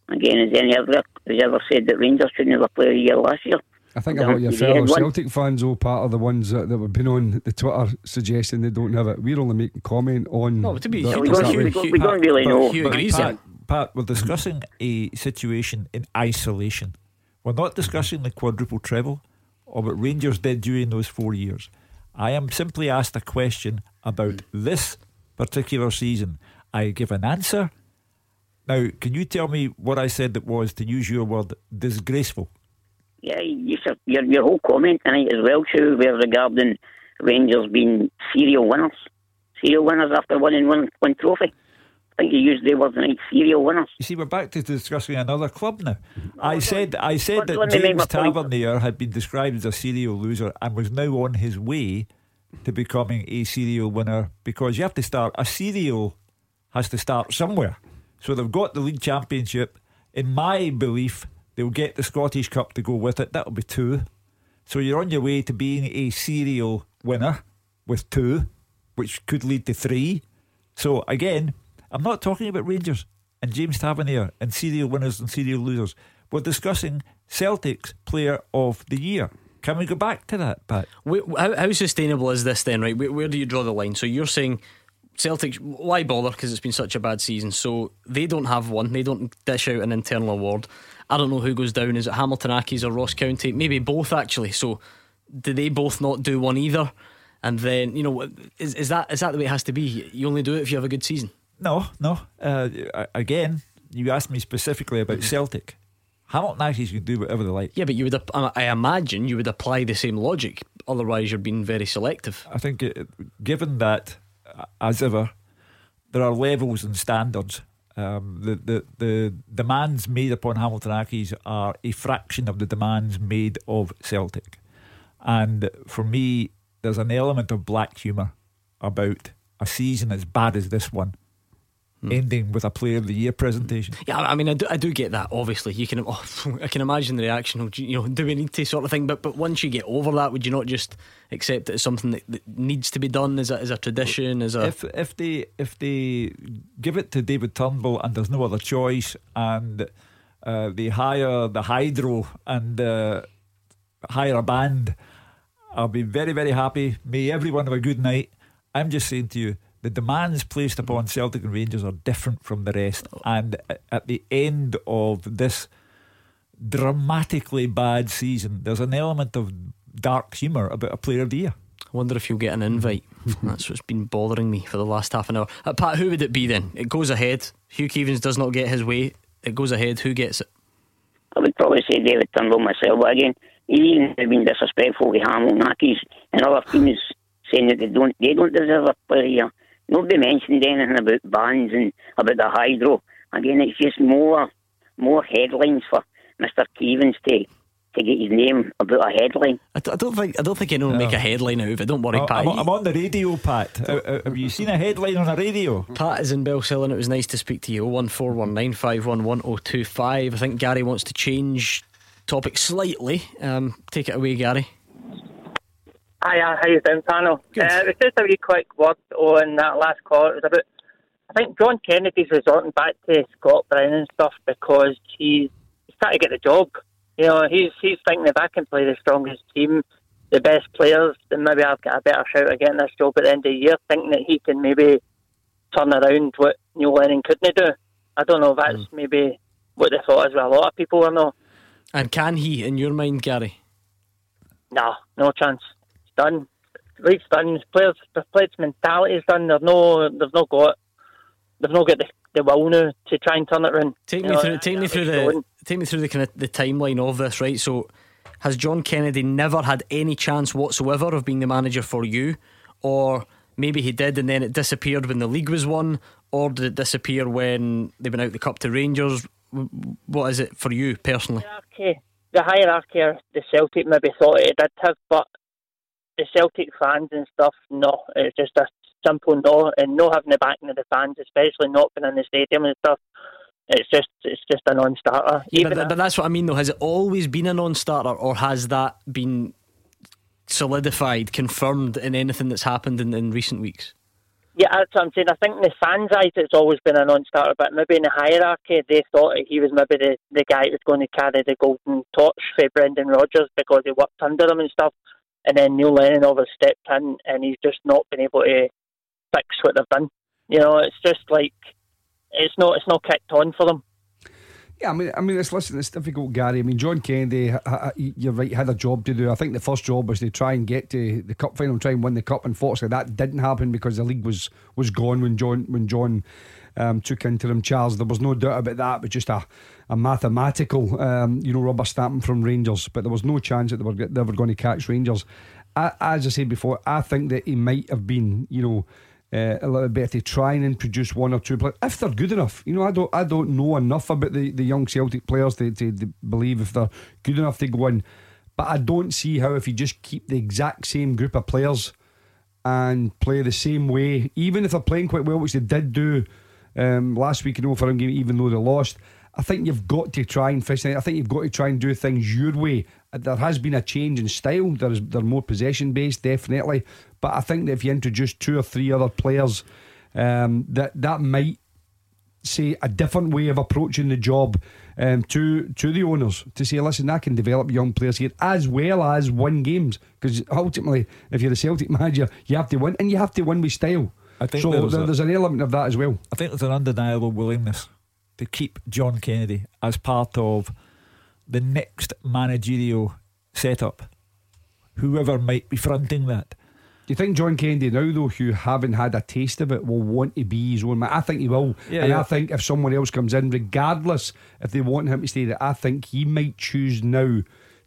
Again, has any ever, has ever said that Rangers shouldn't have a player of the year last year? I think Yeah, a lot of your fellow. Celtic fans, oh, part of the ones that, that have been on the Twitter suggesting they don't have it. We're only making comment on. No, to be- that- we don't, we don't, we don't really But- know. Hugh but agrees Pat. Pat, we're discussing a situation in isolation. We're not discussing the quadruple treble or what Rangers did during those four years. I am simply asked a question about this particular season. I give an answer. Now, can you tell me what I said that was, to use your word, disgraceful? Yeah, you, said- your, your whole comment tonight as well, too, were regarding Rangers being serial winners. Serial winners after winning one, one trophy. I think you used the word tonight, serial winners. You see, we're back to discussing another club now. Oh, I said, I said let- that let me make James. Tavernier had been described as a serial loser and was now on his way to becoming a serial winner because you have to start. A serial has to start somewhere. So they've got the league championship. In my belief, they'll get the Scottish Cup to go with it. That'll be two. So you're on your way to being a serial winner with two, which could lead to three. So again, I'm not talking about Rangers and James Tavernier and serial winners and serial losers. We're discussing Celtic's player of the year. Can we go back to that, Pat? How, how sustainable is this then, right? Where, where do you draw the line? So you're saying Celtic, why bother? Because it's been such a bad season. So they don't have one. They don't dish out an internal award. I don't know who goes down. Is it Hamilton Accies or Ross County? Maybe both actually. So do they both not do one either? And then you know, is, is that is that the way it has to be? You only do it if you have a good season. No, no. Uh, again, you asked me specifically about Celtic. Hamilton Accies can do whatever they like. Yeah, but you would. I imagine you would apply the same logic. Otherwise, you're being very selective. I think, it, given that, uh, as ever, there are levels and standards. Um, the, the the demands made upon Hamilton Accies are a fraction of the demands made of Celtic, and for me, there's an element of black humour about a season as bad as this one, ending with a Player of the Year presentation. Yeah, I mean, I do, I do get that. Obviously, you can. Oh, I can imagine the reaction. You know, do we need to sort of thing? But but once you get over that, would you not just accept it as something that, that needs to be done as a as a tradition? As a if if they if they give it to David Turnbull and there's no other choice, and uh, they hire the hydro and uh, hire a band, I'll be very, very happy. May everyone have a good night. I'm just saying to you, the demands placed upon Celtic and Rangers are different from the rest. And at the end of this dramatically bad season, there's an element of dark humour about a player of the year. I wonder if you'll get an invite. That's what's been bothering me for the last half an hour. Uh, Pat, who would it be then? It goes ahead. Hugh Keevins does not get his way. It goes ahead. Who gets it? I would probably say David Turnbull myself, but again, he's even been disrespectful to Hamilton Accies and other teams saying that they don't they don't deserve a player here. Nobody mentioned anything about bans and about the hydro. Again, it's just more more headlines for Mr. Keevins to to get his name about a headline. I, d- I don't think I don't think anyone will make a headline out of it. Don't worry, I- Pat. I'm, I'm on the radio, Pat. Uh, uh, have you seen a headline on a radio? Pat is in Bellshill and it was nice to speak to you. 01419511025. I think Gary wants to change topic slightly. Um, take it away, Gary. Hi, how are you doing, panel? Uh, it was just a wee quick word on that last call. It was about, I think John Kennedy's resorting back to Scott Brown and stuff because he's, he's trying to get the job. You know, he's he's thinking if I can play the strongest team, the best players, then maybe I've got a better shout at getting this job at the end of the year, thinking that he can maybe turn around what Neil Lennon couldn't do. I don't know if that's maybe what the thought is with a lot of people or not. And can he, in your mind, Gary? No, no chance. Done. League's done. Players, the players' mentality's done. They've no, they've not got, they've not got the, the will now to try and turn it around. Take You me know, through. Take me through going. the. Take me through the kind of the timeline of this. Right. So, has John Kennedy never had any chance whatsoever of being the manager for you, or maybe he did and then it disappeared when the league was won, or did it disappear when they went out the cup to Rangers? What is it for you personally? hierarchy, the hierarchy the Celtic maybe thought it did have, but the Celtic fans and stuff, no. It's uh, just a simple no, and no having the backing of the fans, especially not being in the stadium and stuff. It's just, it's just a non-starter. Yeah, but, but that's what I mean, though. Has it always been a non-starter, or has that been solidified, confirmed in anything that's happened in, in recent weeks? Yeah, that's what I'm saying. I think in the fans' eyes, it's always been a non-starter, but maybe in the hierarchy, they thought he was maybe the, the guy that was going to carry the golden torch for Brendan Rodgers because he worked under him and stuff. And then Neil Lennon obviously stepped in, and he's just not been able to fix what they've done. You know, it's just like it's not it's not kicked on for them. Yeah, I mean, I mean, it's listen, it's difficult, Gary. I mean, John Kennedy, you're right, had a job to do. I think the first job was to try and get to the cup final, try and win the cup. Unfortunately, that didn't happen because the league was was gone when John when John um, took interim charge. There was no doubt about that, but just a a mathematical, um, you know, rubber stamping from Rangers. But there was no chance that they were they were going to catch Rangers. I, as I said before, I think that he might have been, you know. Uh, a little bit to try and introduce one or two players if they're good enough. You know, I don't, I don't know enough about the, the young Celtic players to, to, to believe if they're good enough to go in. But I don't see how if you just keep the exact same group of players and play the same way, even if they're playing quite well, which they did do um, last week in Old game, even though they lost. I think you've got to try and fish. I think you've got to try and do things your way. Uh, There has been a change in style. There's they're more possession based, definitely. But I think that if you introduce two or three other players, um, that that might say a different way of approaching the job um, to to the owners to say, listen, I can develop young players here as well as win games because ultimately, if you're a Celtic manager, you have to win and you have to win with style. I think so there's there- a- there's an element of that as well. I think there's an undeniable willingness to keep John Kennedy as part of the next managerial setup, whoever might be fronting that. Do you think John Kennedy now, though, who haven't had a taste of it, will want to be his own man? I think he will. Yeah, and yeah. I think if someone else comes in, regardless if they want him to stay there, I think he might choose now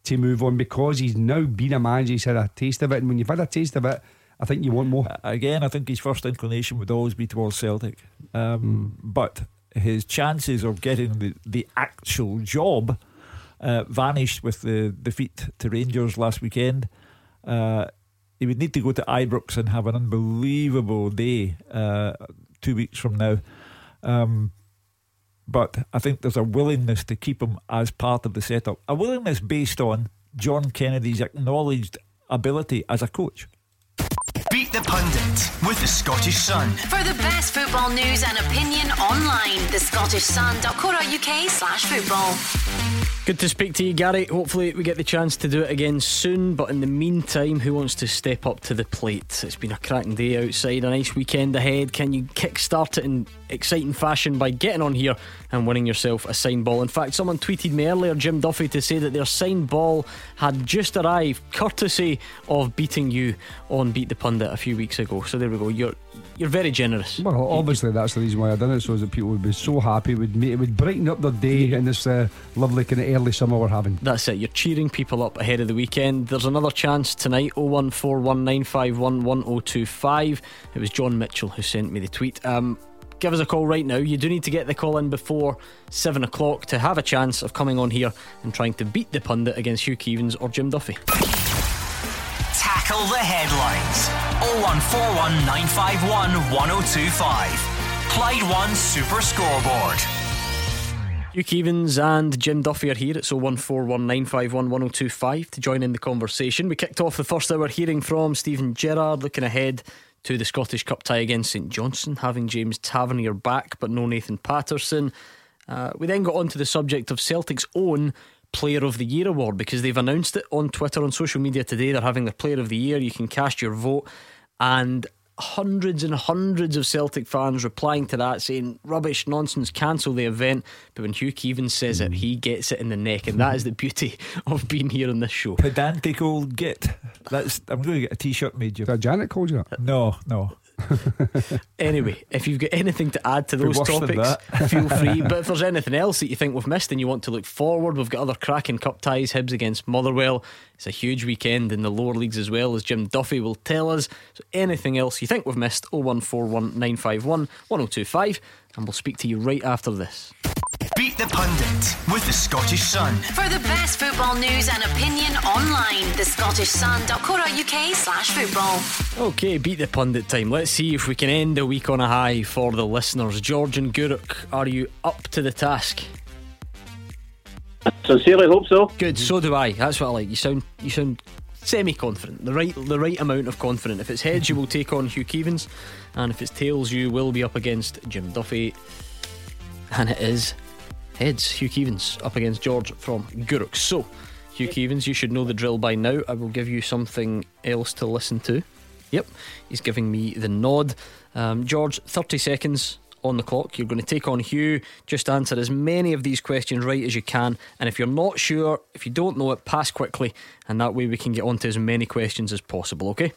to move on because he's now been a manager. He's had a taste of it. And when you've had a taste of it, I think you want more. Again, I think his first inclination would always be towards Celtic. Um, But his chances of getting the, the actual job uh, vanished with the defeat to Rangers last weekend. Uh, he would need to go to Ibrox and have an unbelievable day uh, two weeks from now. Um, but I think there's a willingness to keep him as part of the setup. A willingness based on John Kennedy's acknowledged ability as a coach. The Pundit with the Scottish Sun. For the best football news and opinion online, thescottishsun.co.uk slash football. Good to speak to you, Gary. Hopefully, we get the chance to do it again soon. But in the meantime, who wants to step up to the plate? It's been a cracking day outside, a nice weekend ahead. Can you kickstart it in exciting fashion by getting on here and winning yourself a signed ball? In fact, someone tweeted me earlier, Jim Duffy, to say that their signed ball had just arrived, courtesy of beating you on Beat the Pundit a few weeks ago. So there we go. You're you're very generous. Well, obviously that's the reason why I done it, so that people would be so happy. It would make, it would brighten up their day in this uh, lovely kind of early summer we're having. That's it. You're cheering people up ahead of the weekend. There's another chance tonight. 01419511025. It was John Mitchell who sent me the tweet. Um, give us a call right now. You do need to get the call in before seven o'clock to have a chance of coming on here and trying to beat the pundit against Hugh Keevins or Jim Duffy. Tackle the headlines. 0141 951 1025. Clyde One Super Scoreboard. Hugh Keevins and Jim Duffy are here at 01419511025 to join in the conversation. We kicked off the first hour hearing from Steven Gerrard, looking ahead to the Scottish Cup tie against St Johnstone, having James Tavernier back but no Nathan Patterson. Uh, we then got on to the subject of Celtic's own Player of the Year award because they've announced it on Twitter, on social media today. They're having their Player of the Year. You can cast your vote. And hundreds and hundreds of Celtic fans replying to that saying, rubbish, nonsense, cancel the event. But when Hugh Keevins says it, he gets it in the neck. And that is the beauty of being here on this show. Pedantic old git. That's I'm going to get a t shirt made you. Did Janet called you that? No, no. anyway, if you've got anything to add to those topics, feel free. But if there's anything else that you think we've missed and you want to look forward, we've got other cracking cup ties. Hibs against Motherwell. It's a huge weekend in the lower leagues as well, as Jim Duffy will tell us. So anything else you think we've missed, 0141 951 1025, and we'll speak to you right after this. Beat the Pundit with the Scottish Sun. For the best football news and opinion online, the Scottish thescottishsun.co.uk slash football. Okay, beat the pundit time. Let's see if we can end the week on a high for the listeners. George and Gourock, are you up to the task? I sincerely hope so. Good, so do I. That's what I like. You sound you sound semi confident. The right the right amount of confident. If it's heads you will take on Hugh Keevins and if it's tails you will be up against Jim Duffy. And it is heads. Hugh Keevins up against George from Gourock. So, Hugh Keevins, you should know the drill by now. I will give you something else to listen to. Yep, he's giving me the nod. Um, George, 30 seconds on the clock. You're going to take on Hugh. Just answer as many of these questions right as you can. And if you're not sure, if you don't know it, pass quickly. And that way we can get on to as many questions as possible, okay?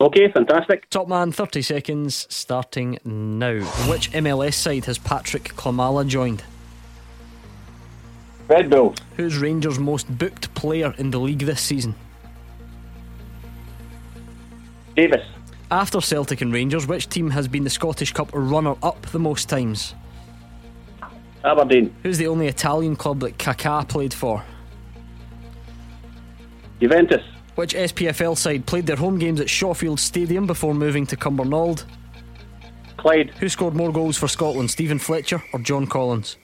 Okay, fantastic. Top man, 30 seconds starting now. Which MLS side has Patrick Klimala joined? Red Bull. Who's Rangers' most booked player in the league this season? Davis. After Celtic and Rangers, which team has been the Scottish Cup runner up the most times? Aberdeen. Who's the only Italian club that Kaká played for? Juventus. Which SPFL side played their home games at Shawfield Stadium before moving to Cumbernauld? Clyde. Who scored more goals for Scotland, Steven Fletcher or John Collins?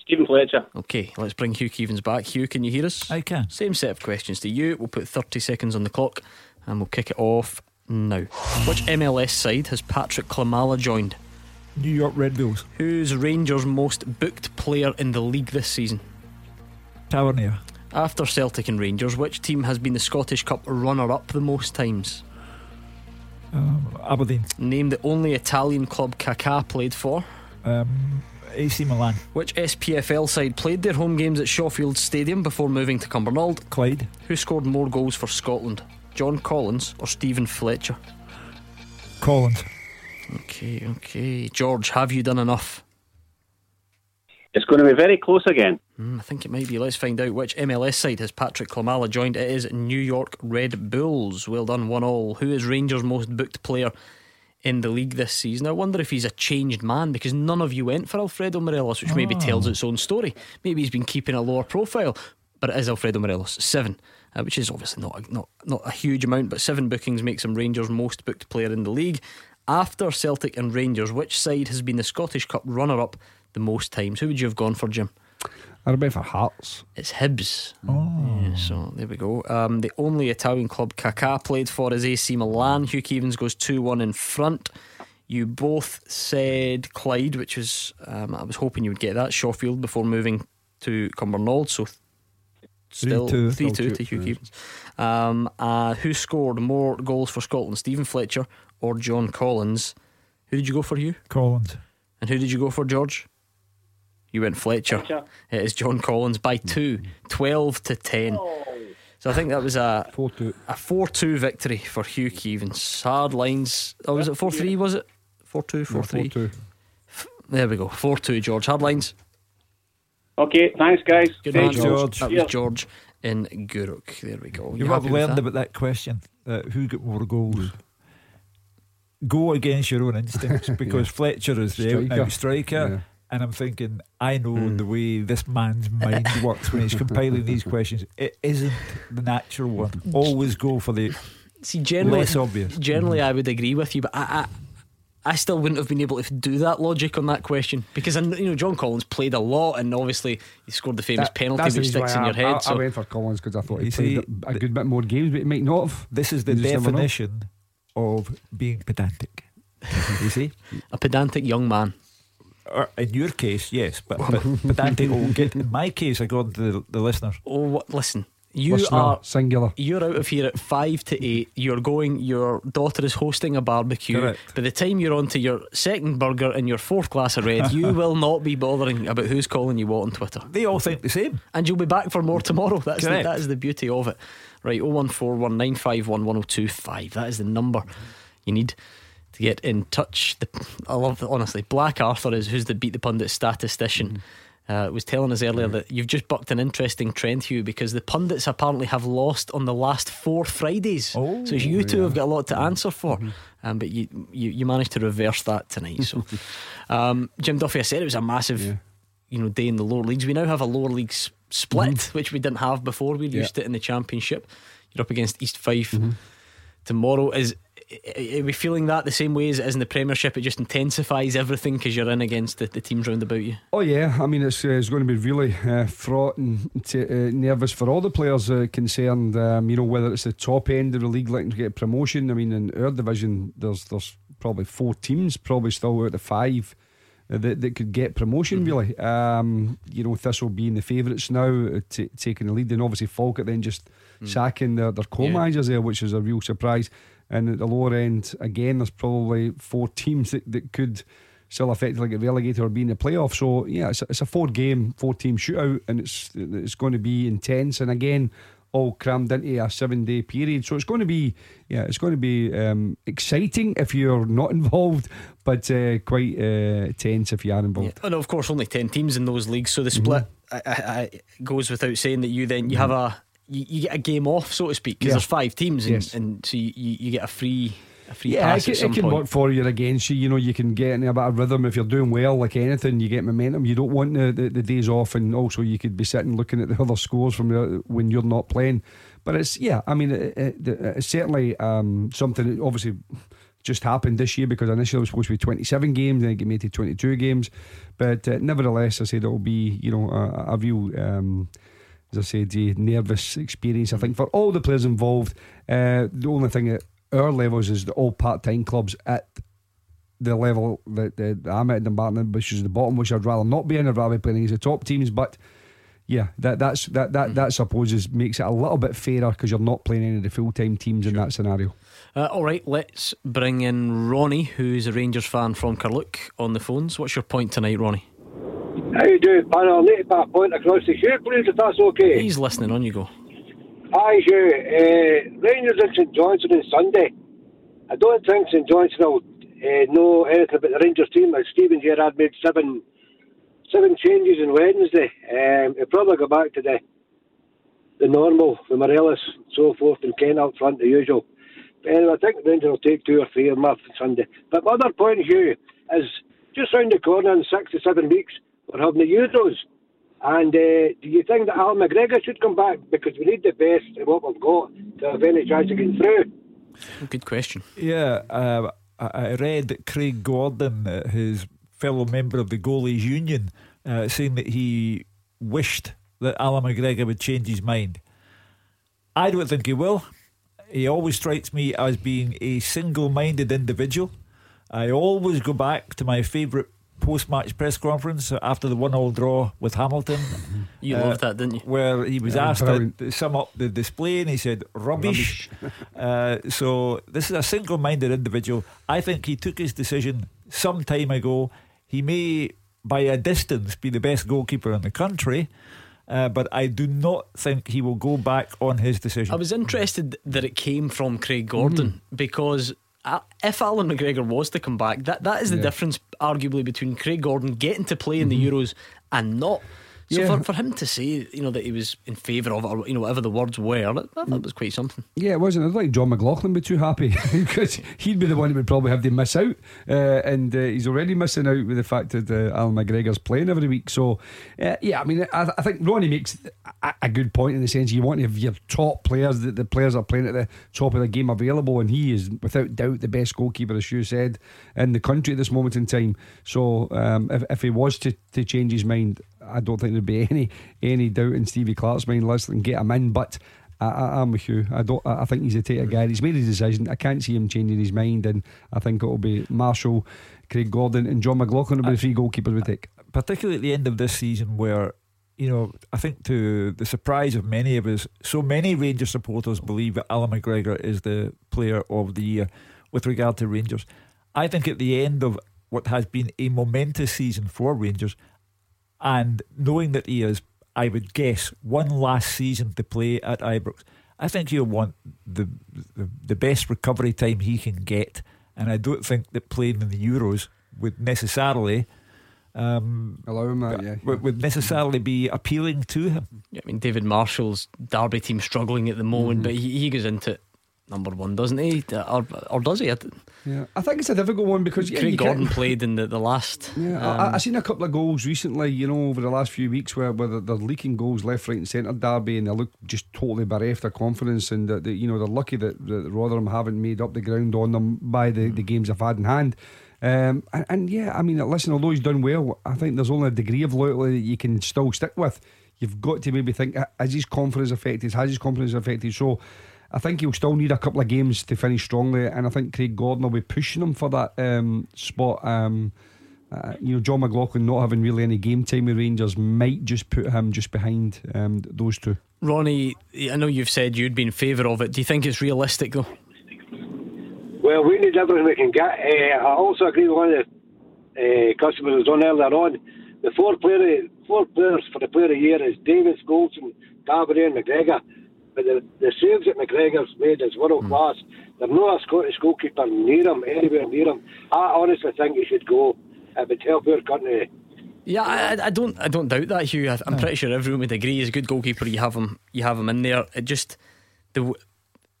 Steven Fletcher. Okay, let's bring Hugh Keevins back. Hugh, can you hear us? I can. Same set of questions to you. We'll put 30 seconds on the clock and we'll kick it off now. Which MLS side has Patrick Klimala joined? New York Red Bulls. Who's Rangers' most booked player in the league this season? Tavernier. After Celtic and Rangers, which team has been the Scottish Cup runner up the most times? Um, Aberdeen. Name the only Italian club Kaká played for. Um, AC Milan. Which SPFL side played their home games at Shawfield Stadium before moving to Cumbernauld? Clyde. Who scored more goals for Scotland? John Collins or Steven Fletcher? Collins. Okay, okay. George, have you done enough? It's going to be very close again. Mm, I think it might be. Let's find out which MLS side has Patrick Klimala joined. It is New York Red Bulls. Well done, one all. Who is Rangers' most booked player in the league this season? I wonder if he's a changed man because none of you went for Alfredo Morelos, which oh. maybe tells its own story. Maybe he's been keeping a lower profile, but it is Alfredo Morelos. Seven. Uh, which is obviously not a, not not a huge amount, but seven bookings makes him Rangers' most booked player in the league. After Celtic and Rangers, which side has been the Scottish Cup runner-up the most times? Who would you have gone for, Jim? I'd have been for Hearts. It's Hibs. Oh. Yeah, so there we go. Um, the only Italian club Kaká played for is AC Milan. Hugh Keevins goes 2 1 in front. You both said Clyde, which was, um, I was hoping you would get that, Shawfield, before moving to Cumbernauld. So still 3-2. 3 2 Still to two, Hugh yes. Keevins. Um, uh, who scored more goals for Scotland, Steven Fletcher or John Collins? Who did you go for, Hugh? Collins. And who did you go for, George? You went Fletcher. Fletcher. It is John Collins by two, 12 to 10. So I think that was a 4 2. a 4 2 victory for Hugh Keevins. Hard lines. Oh, was it 4 3? Was it? 4 2, 4 3. 2. There we go. 4 2, George. Hard lines. Okay, thanks, guys. Good Thanks, man, George. That was George in Gourock. There we go. You happy have with learned that? about that question uh, who got more goals? Go against your own instincts because Fletcher is the out and out striker. Yeah. And I'm thinking, I know Hmm. the way this man's mind works when he's compiling these questions. It isn't the natural one. Always go for the See, generally, less obvious. generally, I would agree with you, but I, I, I still wouldn't have been able to do that logic on that question because I, you know John Collins played a lot, and obviously he scored the famous That- penalty that's which reason sticks why in your head. I, so I went for Collins because I thought he You played a, a good bit more games, but he might not have. This is the You just never know. definition of being pedantic. you see? a pedantic young man. Or in your case, yes, but, but pedantic will get. In my case, according to the, the listeners, Oh, what, listen, you Listener, are singular. You're out of here at five to eight. You're going. Your daughter is hosting a barbecue. Correct. By the time you're on to your second burger and your fourth glass of red, you will not be bothering about who's calling you what on Twitter. they all think the same. And you'll be back for more tomorrow. That's the, that is the beauty of it. Right, 01419511025. That is the number you need to get in touch. The, I love honestly. Black Arthur is who's the beat the pundit statistician. Mm. Uh, was telling us earlier that you've just bucked an interesting trend, Hugh, because the pundits apparently have lost on the last four Fridays. Oh, so you two have got a lot to answer for, um, but you, you you managed to reverse that tonight. So, um, Jim Duffy, I said it was a massive, Yeah. you know, day in the lower leagues. We now have a lower leagues split, which we didn't have before. We Yeah. used it in the championship. You're up against East Fife tomorrow. Is are we feeling that the same way as it is in the Premiership? It just intensifies everything because you're in against the, the teams round about you. Oh yeah, I mean it's uh, it's going to be really uh, fraught and t- uh, nervous for all the players uh, concerned. Um, you know whether it's the top end of the league looking to get promotion. I mean in our division, there's there's probably four teams, probably still out of five. uh, That, that could get promotion really, um, you know. Thistle being the favourites now, uh, t- taking the lead, and obviously Falkirk then just sacking their, their co-managers there, which is a real surprise. And at the lower end, again, there's probably four teams that, that could still effectively get relegated or be in the playoff. So yeah, it's a, it's a four game, four team shootout, and it's it's going to be intense. And again, all crammed into a seven day period. So it's going to be yeah, it's going to be um, exciting if you're not involved, but uh, quite uh, tense if you are involved. And of course, only ten teams in those leagues, so the split I, I, I, goes without saying that you then you have a you, you get a game off, so to speak, because Yeah. there's five teams, and, Yes. and so you, you get a free a free Yeah, it pass can, it can work for you against you. You know, you can get in a bit of rhythm if you're doing well, like anything. You get momentum. You don't want the, the, the days off, and also you could be sitting looking at the other scores from the, when you're not playing. But it's yeah, I mean, it, it, it's certainly um, something that obviously just happened this year because initially it was supposed to be 27 games, then it made to 22 games. But uh, nevertheless, I said it'll be you know a, a real. Um, as I said, a nervous experience. I think for all the players involved. Uh, the only thing at our levels is the all part-time clubs at the level that, that I'm at in Dumbarton, which is the bottom, which I'd rather not be in. I'd rather be playing against the top teams. But yeah, that that's that that that supposes makes it a little bit fairer because you're not playing any of the full-time teams in that scenario. Uh, all right, let's bring in Ronnie, who's a Rangers fan from Carluke, on the phones. What's your point tonight, Ronnie? How you doing, pal? I'll need to put a point across the shoe, please, if that's okay. He's listening. On you go. Hi, Hugh. Uh, Rangers and St Johnstone on Sunday. I don't think St Johnstone will uh, know anything about the Rangers team. Like Steven Gerrard made seven seven changes on Wednesday. Um, he'll probably go back to the the normal, the Morelos, so forth, and Ken out front, the usual. But anyway, I think the Rangers will take two or three of them off on Sunday. But my other point, Hugh, is just round the corner in six to seven weeks, we're having the Euros. And uh, do you think that Al McGregor should come back? Because we need the best of what we've got to have any chance of getting through. Good question. Yeah, uh, I I read Craig Gordon, uh, his fellow member of the Goalies Union, uh, saying that he wished that Allan McGregor would change his mind. I don't think he will. He always strikes me as being a single minded individual. I always go back to my favourite post match press conference after the one all draw with Hamilton. You uh, loved that, didn't you? Where he was yeah, asked to sum up the display and he said, rubbish. rubbish. uh, so this is a single minded individual. I think he took his decision some time ago. He may, by a distance, be the best goalkeeper in the country. Uh, but I do not think he will go back on his decision. I was interested that it came from Craig Gordon mm-hmm. because uh, if Allan McGregor was to come back, that, that is the yeah. difference, arguably, between Craig Gordon getting to play in mm-hmm. the Euros and not. So yeah. for, for him to say, you know, that he was in favour of it, or you know, whatever the words were, that, that was quite something. Yeah, it wasn't. Was like Jon McLaughlin would be too happy because he'd be the one that would probably have to miss out, uh, and uh, he's already missing out with the fact that uh, Allan McGregor's playing every week. So, uh, yeah, I mean, I, I, think Ronnie makes a, a, good point in the sense you want to have your top players, that the players are playing at the top of the game available, and he is without doubt the best goalkeeper, as you said, in the country at this moment in time. So, um, if, if he was to, to change his mind, I don't think there'd be any any doubt in Stevie Clarke's mind. Let's get him in, but. I, am with you. I don't. I think he's a taker guy. He's made his decision. I can't see him changing his mind, and I think it'll be Marshall, Craig Gordon, and Jon McLaughlin will be the three goalkeepers we take. Uh, particularly at the end of this season, where you know, I think to the surprise of many of us, so many Rangers supporters believe that Allan McGregor is the player of the year with regard to Rangers. I think at the end of what has been a momentous season for Rangers, and knowing that he is, I would guess, one last season to play at Ibrox, I think he'll want the, the, the best recovery time he can get. And I don't think that playing in the Euros would necessarily um, allow him that, yeah, would, would, necessarily be appealing to him. Yeah, I mean, David Marshall's Derby team struggling at the moment, mm-hmm. but he, he goes into it number one, doesn't he? Or, or does he? Yeah, I think it's a difficult one because Craig yeah, Gordon played in the, the last. Yeah, um, I, have seen a couple of goals recently, you know, over the last few weeks where, where they're, they're leaking goals left, right, and centre, Derby, and they look just totally bereft of confidence, and that, you know they're lucky that, that Rotherham haven't made up the ground on them by the, the games they've had in hand. Um, and, and, yeah, I mean, listen, although he's done well, I think there's only a degree of loyalty that you can still stick with. You've got to maybe think, has his confidence affected? Has his confidence affected? So I think he'll still need a couple of games to finish strongly, and I think Craig Gordon will be pushing him for that um, spot. Um, uh, you know, Jon McLaughlin not having really any game time with Rangers might just put him just behind um, those two. Ronnie, I know you've said you'd be in favour of it. Do you think it's realistic though? Well, we need everything we can get. Uh, I also agree with one of the uh, customers who was on earlier on. The four player, four players for the player of the year is Davis, Goldson, Carberry, and McGregor. But the, the saves that McGregor's made is world hmm. class. Mm. There's no a Scottish goalkeeper near him, anywhere near him. I honestly think he should go. It would help our country. Yeah, I, I don't, I don't doubt that, Hugh. I, am pretty sure everyone would agree. He's a good goalkeeper. You have him, you have him in there. It just the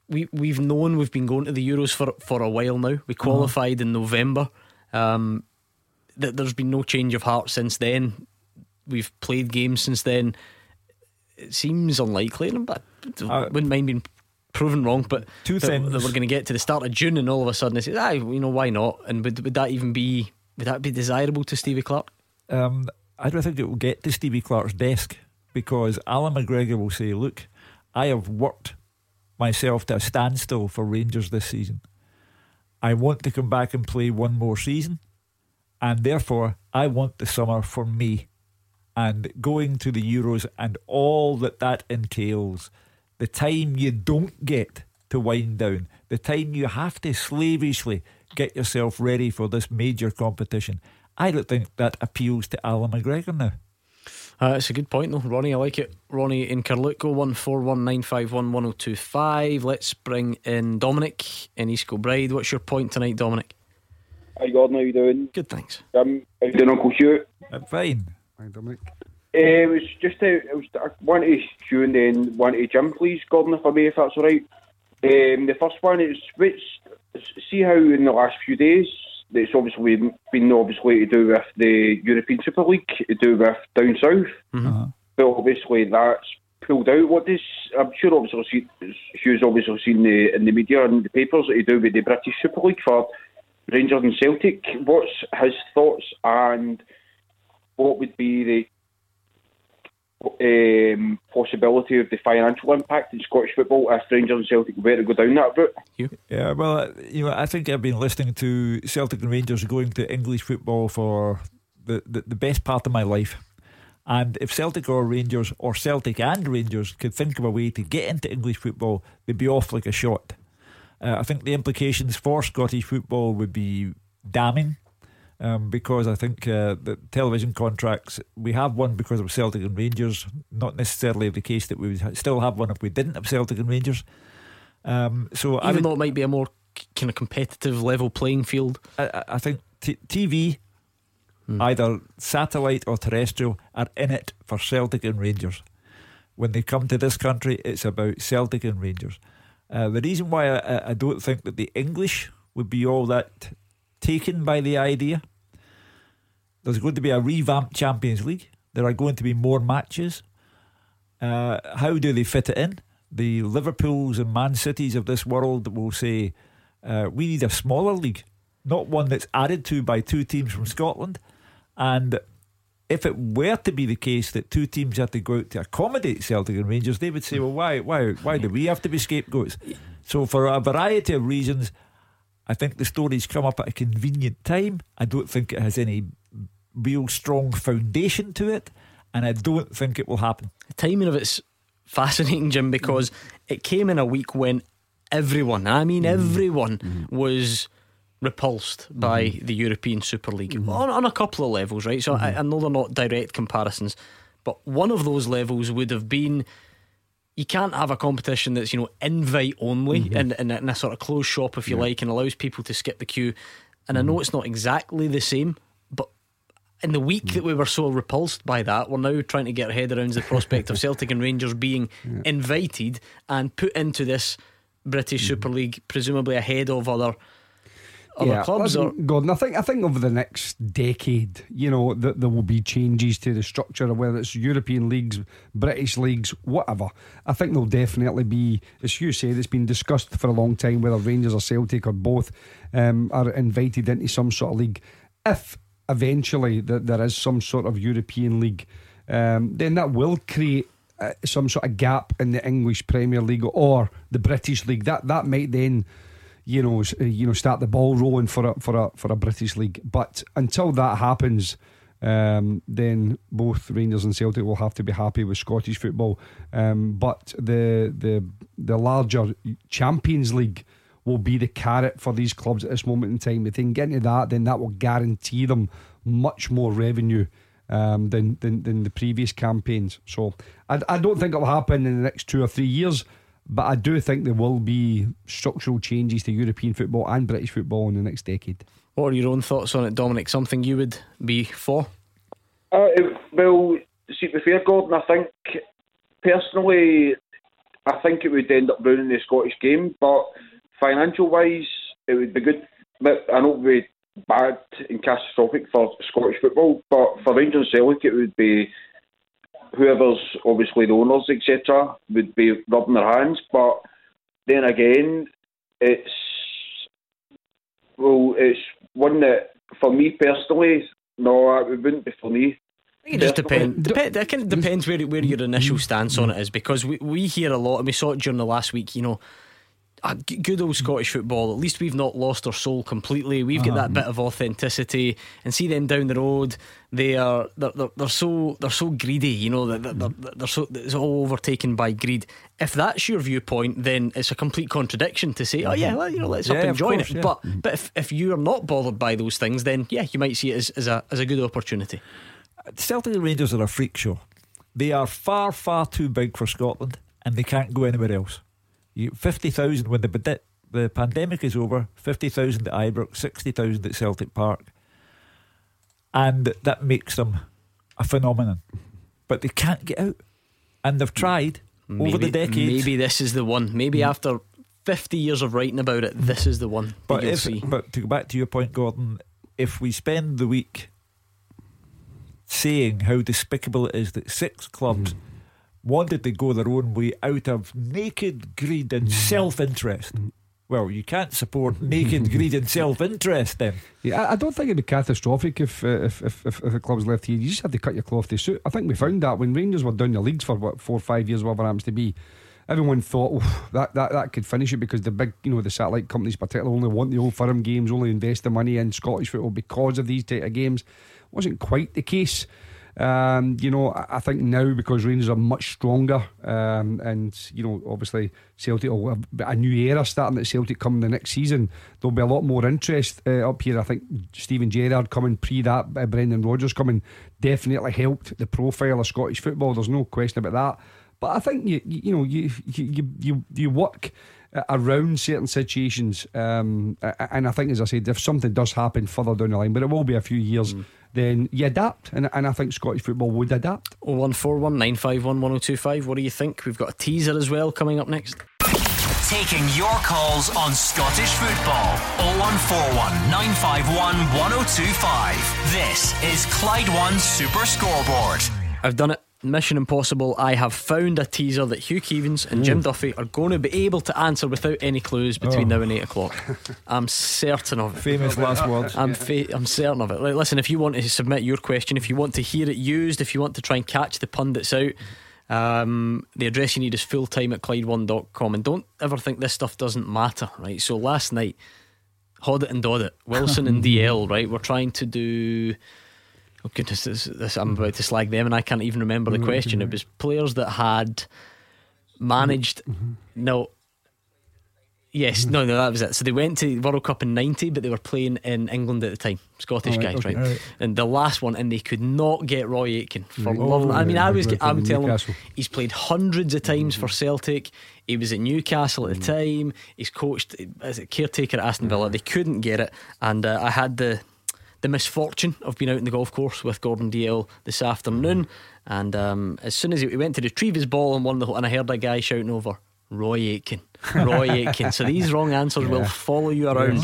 we we've known we've been going to the Euros for for a while now. We uh-huh. qualified in November. Um, that there's been no change of heart since then. We've played games since then. It seems unlikely, but uh, wouldn't mind being proven wrong. But two that, things that we're going to get to the start of June, and all of a sudden it says, "Ah, you know, why not?" And would would that even be would that be desirable to Stevie Clarke? Um, I don't think it will get to Stevie Clarke's desk because Allan McGregor will say, "Look, I have worked myself to a standstill for Rangers this season. I want to come back and play one more season, and therefore I want the summer for me." And going to the Euros and all that that entails the time you don't get to wind down, the time you have to slavishly get yourself ready for this major competition. I don't think that appeals to Allan McGregor now. Uh, it's a good point, though, Ronnie. I like it. Ronnie in Carluke, one four one nine five one one zero oh two five. Let's bring in Dominic in East Kilbride. What's your point tonight, Dominic? Hi, Gordon. How you doing? Good, thanks. Um, how you doing, Uncle Hugh? I'm fine. Hi, Dominic. Uh, it was just a, it was I want to Stu and then one to Jim, please, Gordon, if I may, if that's all right. Um, the first one is which see how in the last few days it's obviously been obviously to do with the European Super League, to do with down south, mm-hmm. but obviously that's pulled out. What does I'm sure obviously Hugh's obviously seen the in the media and the papers that he do with the British Super League for Rangers and Celtic. What's his thoughts and what would be the um, possibility of the financial impact in Scottish football if Rangers and Celtic were to go down that route. Yeah, well, you know, I think I've been listening to Celtic and Rangers going to English football for the, the, the best part of my life. And if Celtic or Rangers, or Celtic and Rangers, could think of a way to get into English football, they'd be off like a shot. Uh, I think the implications for Scottish football would be damning. Um, because I think uh, the television contracts we have one because of Celtic and Rangers, not necessarily the case that we would still have one if we didn't have Celtic and Rangers. Um, so even would, though it might be a more kind of competitive level playing field, I, I think t- TV, hmm. either satellite or terrestrial, are in it for Celtic and Rangers. When they come to this country, it's about Celtic and Rangers. Uh, the reason why I, I don't think that the English would be all that taken by the idea. There's going to be a revamped Champions League. There are going to be more matches. Uh, how do they fit it in? The Liverpools and Man Cities of this world will say, uh, we need a smaller league, not one that's added to by two teams from Scotland. And if it were to be the case that two teams had to go out to accommodate Celtic and Rangers, they would say, well, why, why, why do we have to be scapegoats? So, for a variety of reasons, I think the story's come up at a convenient time. I don't think it has any real strong foundation to it, and I don't think it will happen. The timing of it's fascinating, Jim, because it came in a week when everyone, I mean mm. everyone, mm. was repulsed by mm. the European Super League mm. on, on, a couple of levels, right? So I, I know they're not direct comparisons, but one of those levels would have been you can't have a competition that's you know invite only mm-hmm. in, a sort of closed shop if you yeah. like and allows people to skip the queue and mm. I know mm-hmm. it's not exactly the same but in the week mm. that we were so repulsed by that we're now trying to get our head around the prospect of Celtic and Rangers being yeah. invited and put into this British mm. Super League presumably ahead of other other yeah, clubs or Gordon, I think I think over the next decade, you know, that there will be changes to the structure of whether it's European leagues, British leagues, whatever. I think there'll definitely be, as you said, it's been discussed for a long time whether Rangers or Celtic or both um, are invited into some sort of league. If eventually that there is some sort of European league, um, then that will create uh, some sort of gap in the English Premier League or the British League. That that might then you know, you know, start the ball rolling for a for a for a British league. But until that happens, um, then both Rangers and Celtic will have to be happy with Scottish football. Um, but the the the larger Champions League will be the carrot for these clubs at this moment in time. If they can get into that, then that will guarantee them much more revenue. Um, than, than than the previous campaigns. So I, I don't think it'll happen in the next two or three years. But I do think there will be structural changes to European football and British football in the next decade. What are your own thoughts on it, Dominic? Something you would be for? Uh, well, see, to be fair, Gordon, I think personally, I think it would end up ruining the Scottish game. But financial wise, it would be good. But I know it would be bad and catastrophic for Scottish football. But for Rangers and Celtic, it would be whoever's obviously the owners, etc., would be rubbing their hands. But then again, it's well, it's one that for me personally, no, it wouldn't be for me. It just depends. Dep- it kind of depends where where your initial stance on it is because we, we hear a lot and we saw it during the last week. You know, good old Scottish football. At least we've not lost our soul completely. We've got that uh-huh. bit of authenticity, and see them down the road. They are they're, they're, they're so they're so greedy. You know they're, they're, they're, so it's all overtaken by greed. If that's your viewpoint, then it's a complete contradiction to say, oh yeah, well, you know, let's yeah, up and join course, it. Yeah. But but if, if you are not bothered by those things, then yeah, you might see it as, as a as a good opportunity. Celtic Rangers are a freak show. They are far far too big for Scotland, and they can't go anywhere else. You, 50,000 when the, the pandemic is over, 50,000 at Ibrox, 60,000 at Celtic Park. And that makes them a phenomenon. But they can't get out. And they've tried maybe, over the decades. Maybe this is the one. Maybe mm. after 50 years of writing about it, this is the one. But, if, but to go back to your point, Gordon, if we spend the week saying how despicable it is that six clubs mm wanted to go their own way out of naked greed and mm. self interest. Well, you can't support naked greed and self interest then. Yeah, I don't think it'd be catastrophic if, uh, if, if, if, if the club's left here. You just have to cut your cloth to suit. I think we found that when Rangers were down the leagues for what, four or five years, whatever happens to be. Everyone thought that, that that could finish it because the big, you know, the satellite companies particularly only want the old firm games, only invest the money in Scottish football because of these type of games. wasn't quite the case. Um, you know, I, think now because Rangers are much stronger, um, and you know, obviously Celtic will have a new era starting at Celtic coming the next season. There'll be a lot more interest uh, up here. I think Steven Gerrard coming pre that, uh, Brendan Rodgers coming definitely helped the profile of Scottish football. There's no question about that. But I think you you, you know you you you you work around certain situations. Um, and I think, as I said, if something does happen further down the line, but it will be a few years, mm. Then you adapt. And, and I think Scottish football would adapt. 01419511025. What do you think? We've got a teaser as well coming up next. Taking your calls on Scottish football. 0141 951 1025. This is Clyde One Super Scoreboard. I've done it. Mission Impossible, I have found a teaser that Hugh Keevins and. Jim Duffy are going to be able to answer without any clues between oh. now and 8 o'clock. I'm certain of it. Famous last words. I'm, fa- I'm certain of it. Like, listen, if you want to submit your question, if you want to hear it used, if you want to try and catch the pundits out, um, the address you need is fulltime at Clyde1.com. And don't ever think this stuff doesn't matter, right? So last night, Hoddit and Doddit, Wilson and Dalziel, right? We're trying to do Oh goodness, this, this, I'm about to slag them, and I can't even remember the question. It was players that had managed. Mm-hmm. No, Yes, no, no, that was it. So they went to World Cup in '90, but they were playing in England at the time, Scottish right, guys, okay, right? right? And the last one, and they could not get Roy Aitken for right. love. Oh, I mean, I was, I'm telling him, he's played hundreds of times mm-hmm. for Celtic. He was at Newcastle at the mm-hmm. time. He's coached as a caretaker at Aston Villa. They couldn't get it, and uh, I had the the misfortune of being out in the golf course with Gordon Dalziel this afternoon. And um, as soon as he went to retrieve his ball and one, and I heard a guy shouting over, Roy Aitken, Roy Aitken. So these wrong answers yeah. will follow you around.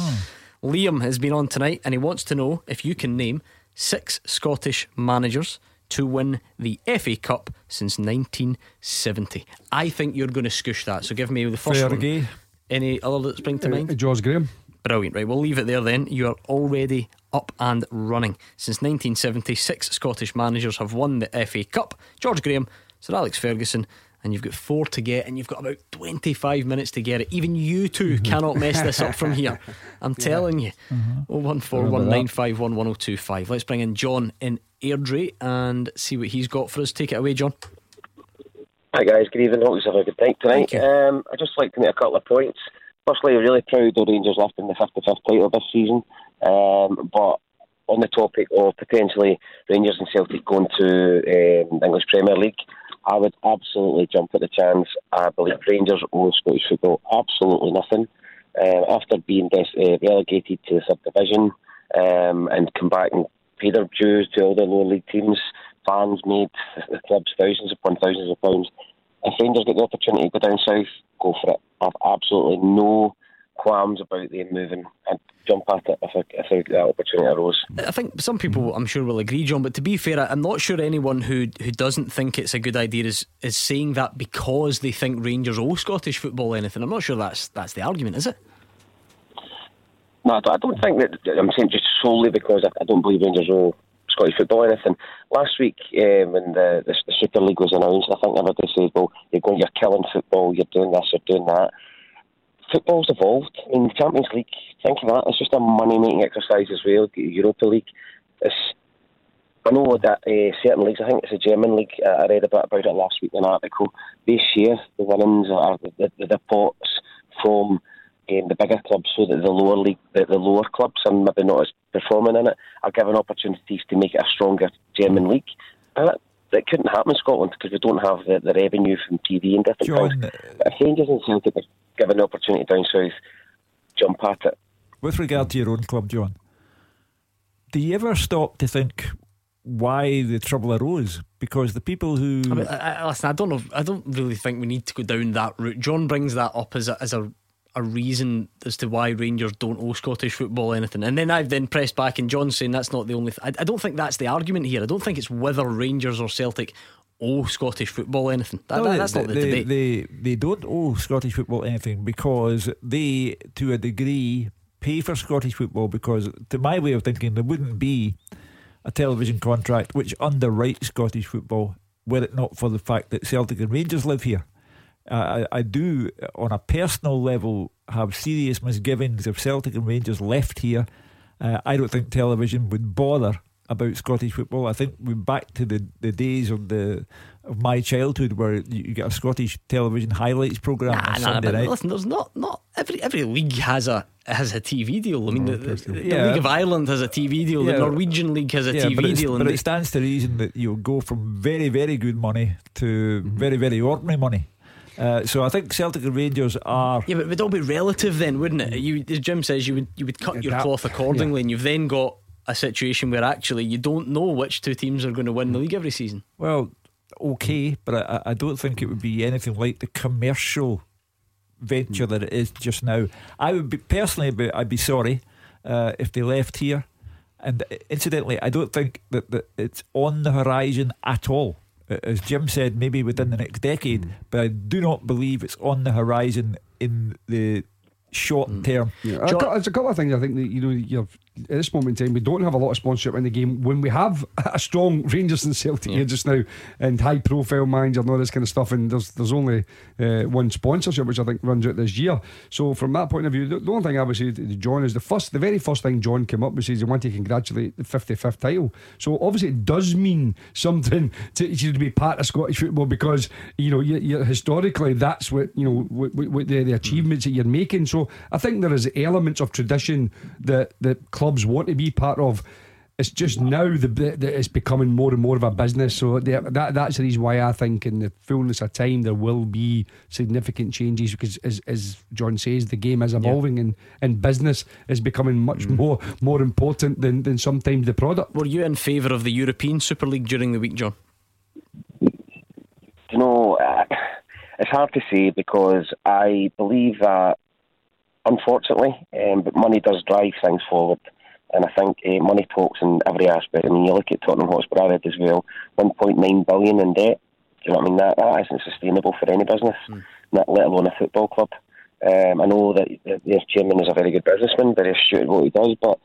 Liam has been on tonight and he wants to know if you can name six Scottish managers to win the FA Cup since 1970. I think you're going to scoosh that. So give me the first Fergie. one. Any other that spring to uh, mind? George Graham. Brilliant, right? We'll leave it there then. You are already up and running. Since 1976, Scottish managers have won the FA Cup. George Graham, Sir Alex Ferguson, and you've got four to get, and you've got about 25 minutes to get it. Even you 2 mm-hmm. cannot mess this up from here. I'm telling you. Mm-hmm. Let's bring in John in Airdrie and see what he's got for us. Take it away, John. Hi guys, good evening. Hope you have a good night tonight. Um, I'd just like to make a couple of points. Firstly, really proud of Rangers lifting the 55th title this season. Um, but on the topic of potentially Rangers and Celtic going to um, the English Premier League, I would absolutely jump at the chance. I believe Rangers owe Scottish football absolutely nothing. Uh, after being des- uh, relegated to the third division um, and come back and pay their dues to all the lower league teams, fans made the clubs thousands upon thousands of pounds. If Rangers get the opportunity to go down south, go for it. I've absolutely no qualms about them moving and jump at it if, I, if that opportunity arose. I think some people, I'm sure, will agree, John. But to be fair, I'm not sure anyone who who doesn't think it's a good idea is is saying that because they think Rangers owe Scottish football anything. I'm not sure that's that's the argument, is it? No, I don't think that. I'm saying just solely because I don't believe Rangers owe Scottish football anything. Last week, um, when the, the, the Super League was announced, I think everybody said, "Well, you're going, you're killing football, you're doing this, you're doing that." football's evolved. I mean, Champions League, think of that. It's just a money making exercise as well. Europa League. It's, I know that uh, certain leagues, I think it's a German league, uh, I read a bit about it last week in an article. They share the winnings or the, the, the pots from um, the bigger clubs so that the lower league, the, the lower clubs, and maybe not as performing in it, are given opportunities to make it a stronger German league. And that, that couldn't happen in Scotland because we don't have the, the revenue from TV and different John, things. But if Rangers and Celtic given the opportunity down south, jump at it. With regard to your own club, John, do you ever stop to think why the trouble arose? Because the people who I mean, I, listen, I don't know. I don't really think we need to go down that route. John brings that up as a, as a a reason as to why Rangers don't owe Scottish football anything. And then I've then pressed back, and John's saying that's not the only. Th- I, I, don't think that's the argument here. I don't think it's whether Rangers or Celtic owe Scottish football anything. That, no, that, that's they, not the they, debate. They, they don't owe Scottish football anything because they, to a degree, pay for Scottish football because, to my way of thinking, there wouldn't be a television contract which underwrites Scottish football were it not for the fact that Celtic and Rangers live here. I, I do, on a personal level, have serious misgivings if Celtic and Rangers left here. Uh, I don't think television would bother about Scottish football. I think we're back to the, the days of the of my childhood where you, get a Scottish television highlights program nah, on Sunday but night. Listen, there's not not every every league has a has a TV deal. I mean, the, the, the Yeah. League of Ireland has a TV deal. Yeah. The Norwegian league has a Yeah, TV but, deal. but it stands to reason that you'll go from very, very good money to Mm-hmm. very, very ordinary money. Uh, so I think Celtic and Rangers are. Yeah, but it would all be relative then, wouldn't it? You, as Jim says, you would you would cut your cloth accordingly, and you've then got a situation where actually you don't know which two teams are going to win the league every season. Well, okay, but I, I don't think it would be anything like the commercial venture that it is just now. I would be personally, be, I'd be sorry uh, if they left here. And incidentally, I don't think that, that it's on the horizon at all. Uh, As Jim said, maybe within the next decade, but I do not believe it's on the horizon in the short term. Yeah, a cou- there's a couple of things I think that you know you've at this moment in time we don't have a lot of sponsorship in the game. When we have a strong Rangers and Celtic here just now and high profile manager and all this kind of stuff and there's there's only uh, one sponsorship which I think runs out this year. So from that point of view the, the only thing I would say to John is the first the very first thing John came up with is he wanted to congratulate the 55th title. So obviously it does mean something to to be part of Scottish football because you know you, you, historically that's what you know what, what, the, the achievements that you're making. So I think there is elements of tradition that that clubs want to be part of. It's just now the that it's becoming more and more of a business. So the, that that's the reason why I think in the fullness of time there will be significant changes because as, as John says the game is evolving and, and business is becoming much more more important than, than sometimes the product. Were you in favour of the European Super League during the week, John? you know, uh, it's hard to say because I believe that, unfortunately, um, but money does drive things forward. And I think uh, money talks in every aspect. I mean, you look at Tottenham Hotspur, I read as well, 1.9 billion in debt. Do you know what I mean? That, that isn't sustainable for any business, not let alone a football club. Um, I know that their chairman is a very good businessman, very astute at what he does, but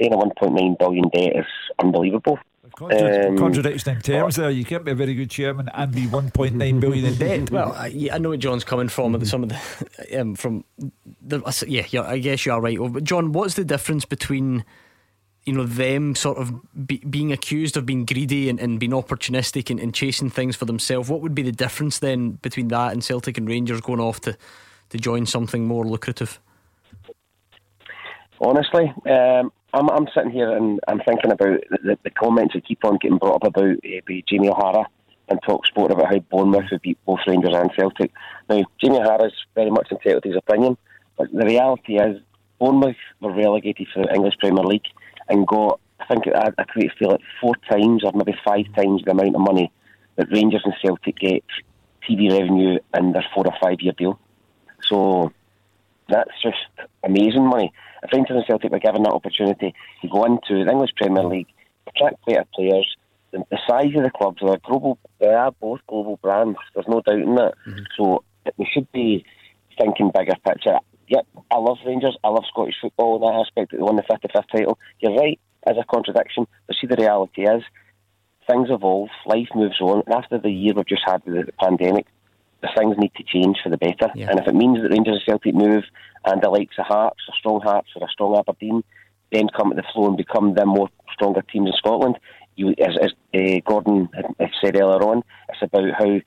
saying a 1.9 billion debt is unbelievable. Contra- Um, contradiction in terms there. You can't be a very good chairman and be 1.9 billion in debt. Well, I, yeah, I know where John's coming from. with Some of the um, from the yeah, yeah, I guess you are right. But John, what's the difference between you know them sort of be, being accused of being greedy and, and being opportunistic and, and chasing things for themselves? What would be the difference then between that and Celtic and Rangers going off to to join something more lucrative? honestly. Um, I'm, I'm sitting here and I'm thinking about the, the comments that keep on getting brought up about uh, Jamie O'Hara and talk sport about how Bournemouth would beat both Rangers and Celtic. Now, Jamie O'Hara's very much entitled to his opinion, but the reality is Bournemouth were relegated to the English Premier League and got, I think, I, I create feel like four times or maybe five times the amount of money that Rangers and Celtic get TV revenue in their four or five year deal. So that's just amazing money. If Rangers and Celtic were given that opportunity to go into the English Premier League, attract better players, the, the size of the clubs, they're global, they are both global brands. There's no doubt in that. Mm-hmm. So we should be thinking bigger picture. Yep, I love Rangers. I love Scottish football in that aspect. That they won the 55th title. You're right, as a contradiction. But see, the reality is, things evolve, life moves on, and after the year we've just had with the pandemic, things need to change for the better. And if it means that Rangers and Celtic move and the likes of Hearts, or strong Hearts, or a strong Aberdeen, then come to the floor and become the more stronger teams in Scotland, you, as, as uh, Gordon had said earlier on, it's about how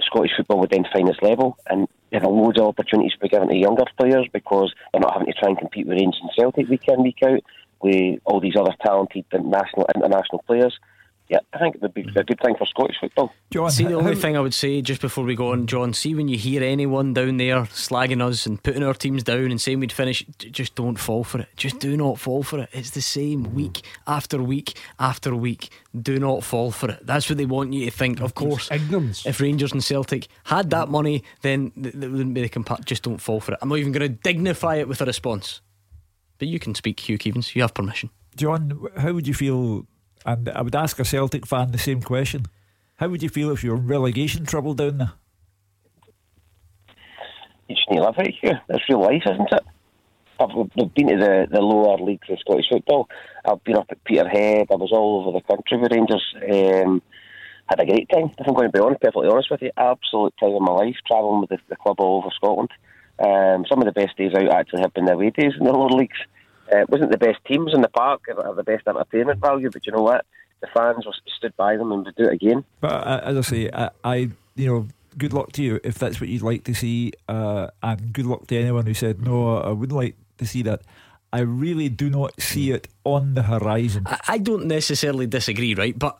Scottish football would then find its level, and there are loads of opportunities to be given to younger players because they're not having to try and compete with Rangers and Celtic week in, week out, with all these other talented national, international players. Yeah, I think it would be a good thing for Scottish football. John, see, the only thing I would say just before we go on, John, see when you hear anyone down there slagging us and putting our teams down and saying we'd finish, just don't fall for it. Just do not fall for it. It's the same week after week after week. Do not fall for it. That's what they want you to think. Of course, ignorance. If Rangers and Celtic had that money, then th- there wouldn't be the compa- Just don't fall for it. I'm not even going to dignify it with a response. But you can speak, Hugh Keevins. You have permission. John, how would you feel? And I would ask a Celtic fan the same question. How would you feel if you were in relegation trouble down there? You to live here. It's real life, isn't it? I've, I've been to the, the lower leagues of Scottish football. I've been up at Peterhead. I was all over the country with Rangers. Um, had a great time. If I'm going to be honest, perfectly honest with you, absolute time of my life travelling with the, the club all over Scotland. Um, some of the best days out actually have been the away days in the lower leagues. Uh, it wasn't the best teams in the park or the best entertainment value, but you know what? The fans were stood by them and would do it again. But uh, as I say, I, I, you know, good luck to you if that's what you'd like to see, uh, and good luck to anyone who said no. I wouldn't like to see that. I really do not see it on the horizon. I, I don't necessarily disagree, right? But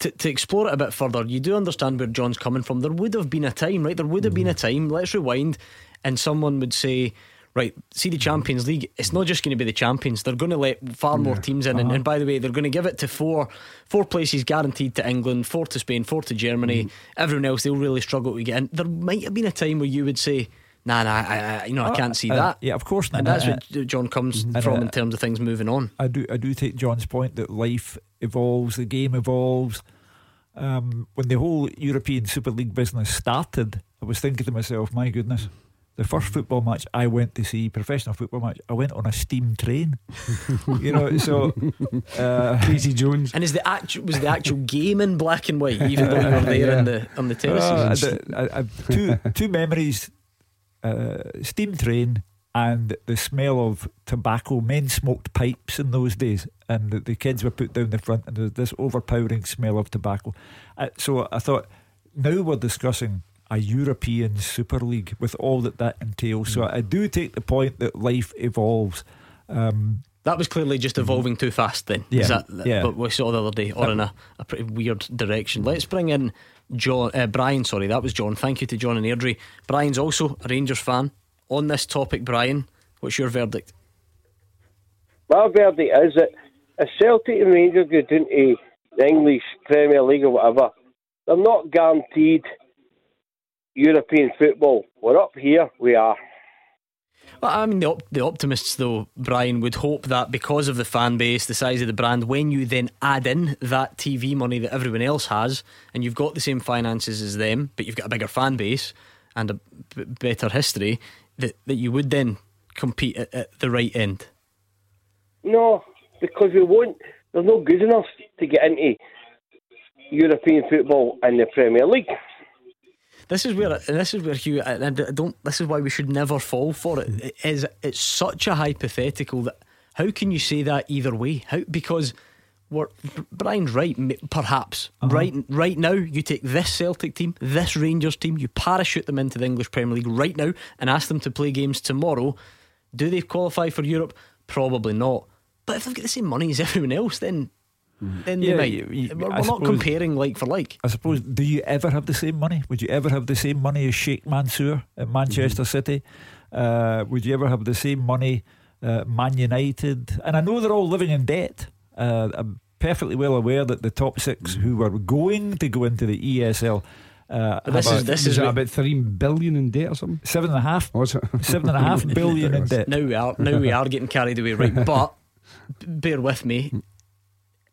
to, to explore it a bit further, you do understand where John's coming from. There would have been a time, right? There would have been a time, let's rewind, and someone would say, right, see the Champions League, it's not just going to be the champions. They're going to let far more teams in. And, Uh-huh. and by the way, they're going to give it to four four places guaranteed to England, four to Spain, four to Germany. Everyone else, they'll really struggle to get in. There might have been a time where you would say, nah, nah, I, I, you know, I Uh, can't see uh, that. yeah, of course not. And that's Uh, where John comes and, from uh, in terms of things moving on. I do I do take John's point that life evolves, the game evolves. Um, when the whole European Super League business started, I was thinking to myself, my goodness, the first football match I went to see, professional football match, I went on a steam train. you know, so uh, Casey Jones. And is the actual was the actual game in black and white, even though you were there Yeah. on the on the Uh. I, I, I, two two memories: uh, steam train and the smell of tobacco. Men smoked pipes in those days, and the, the kids were put down the front, and there was this overpowering smell of tobacco. Uh, so I thought, now we're discussing a European Super League with all that that entails. So I do take the point that life evolves. Um, That was clearly just evolving too fast then. Yeah, Is that, yeah. But we saw the other day, or in a, a pretty weird direction. Let's bring in John, uh, Brian. Sorry, that was John. Thank you to John and Airdrie. Brian's also a Rangers fan. On this topic, Brian, what's your verdict? My verdict is that if Celtic and Rangers go down to the English Premier League or whatever, they're not guaranteed European football. We're up here, we are. Well, I mean, the, op- the optimists, though, Brian, would hope that because of the fan base, the size of the brand, when you then add in that TV money that everyone else has, and you've got the same finances as them, but you've got a bigger fan base and a b- better history, that, that you would then compete at, at the right end. No, because we won't. They're not good enough to get into European football and the Premier League. This is where, and this is where Hugh, and I don't. This is why we should never fall for it. It is it's such a hypothetical that how can you say that either way? How because we're Brian's right, perhaps uh-huh. right right now. You take this Celtic team, this Rangers team, you parachute them into the English Premier League right now, and ask them to play games tomorrow. Do they qualify for Europe? Probably not. But if they've got the same money as everyone else, then then Yeah, they might. you- you- we're I we're not comparing like for like. I suppose, do you ever have the same money? Would you ever have the same money as Sheikh Mansour at Manchester City? Uh, would you ever have the same money, uh, Man United? And I know they're all living in debt. Uh, I'm perfectly well aware that the top six who were going to go into the ESL. Uh, this have is- this is is it about three billion in debt or something? seven and a half, Oh, is it? seven and a half billion in debt. Now we are now we are getting carried away, right? But bear with me.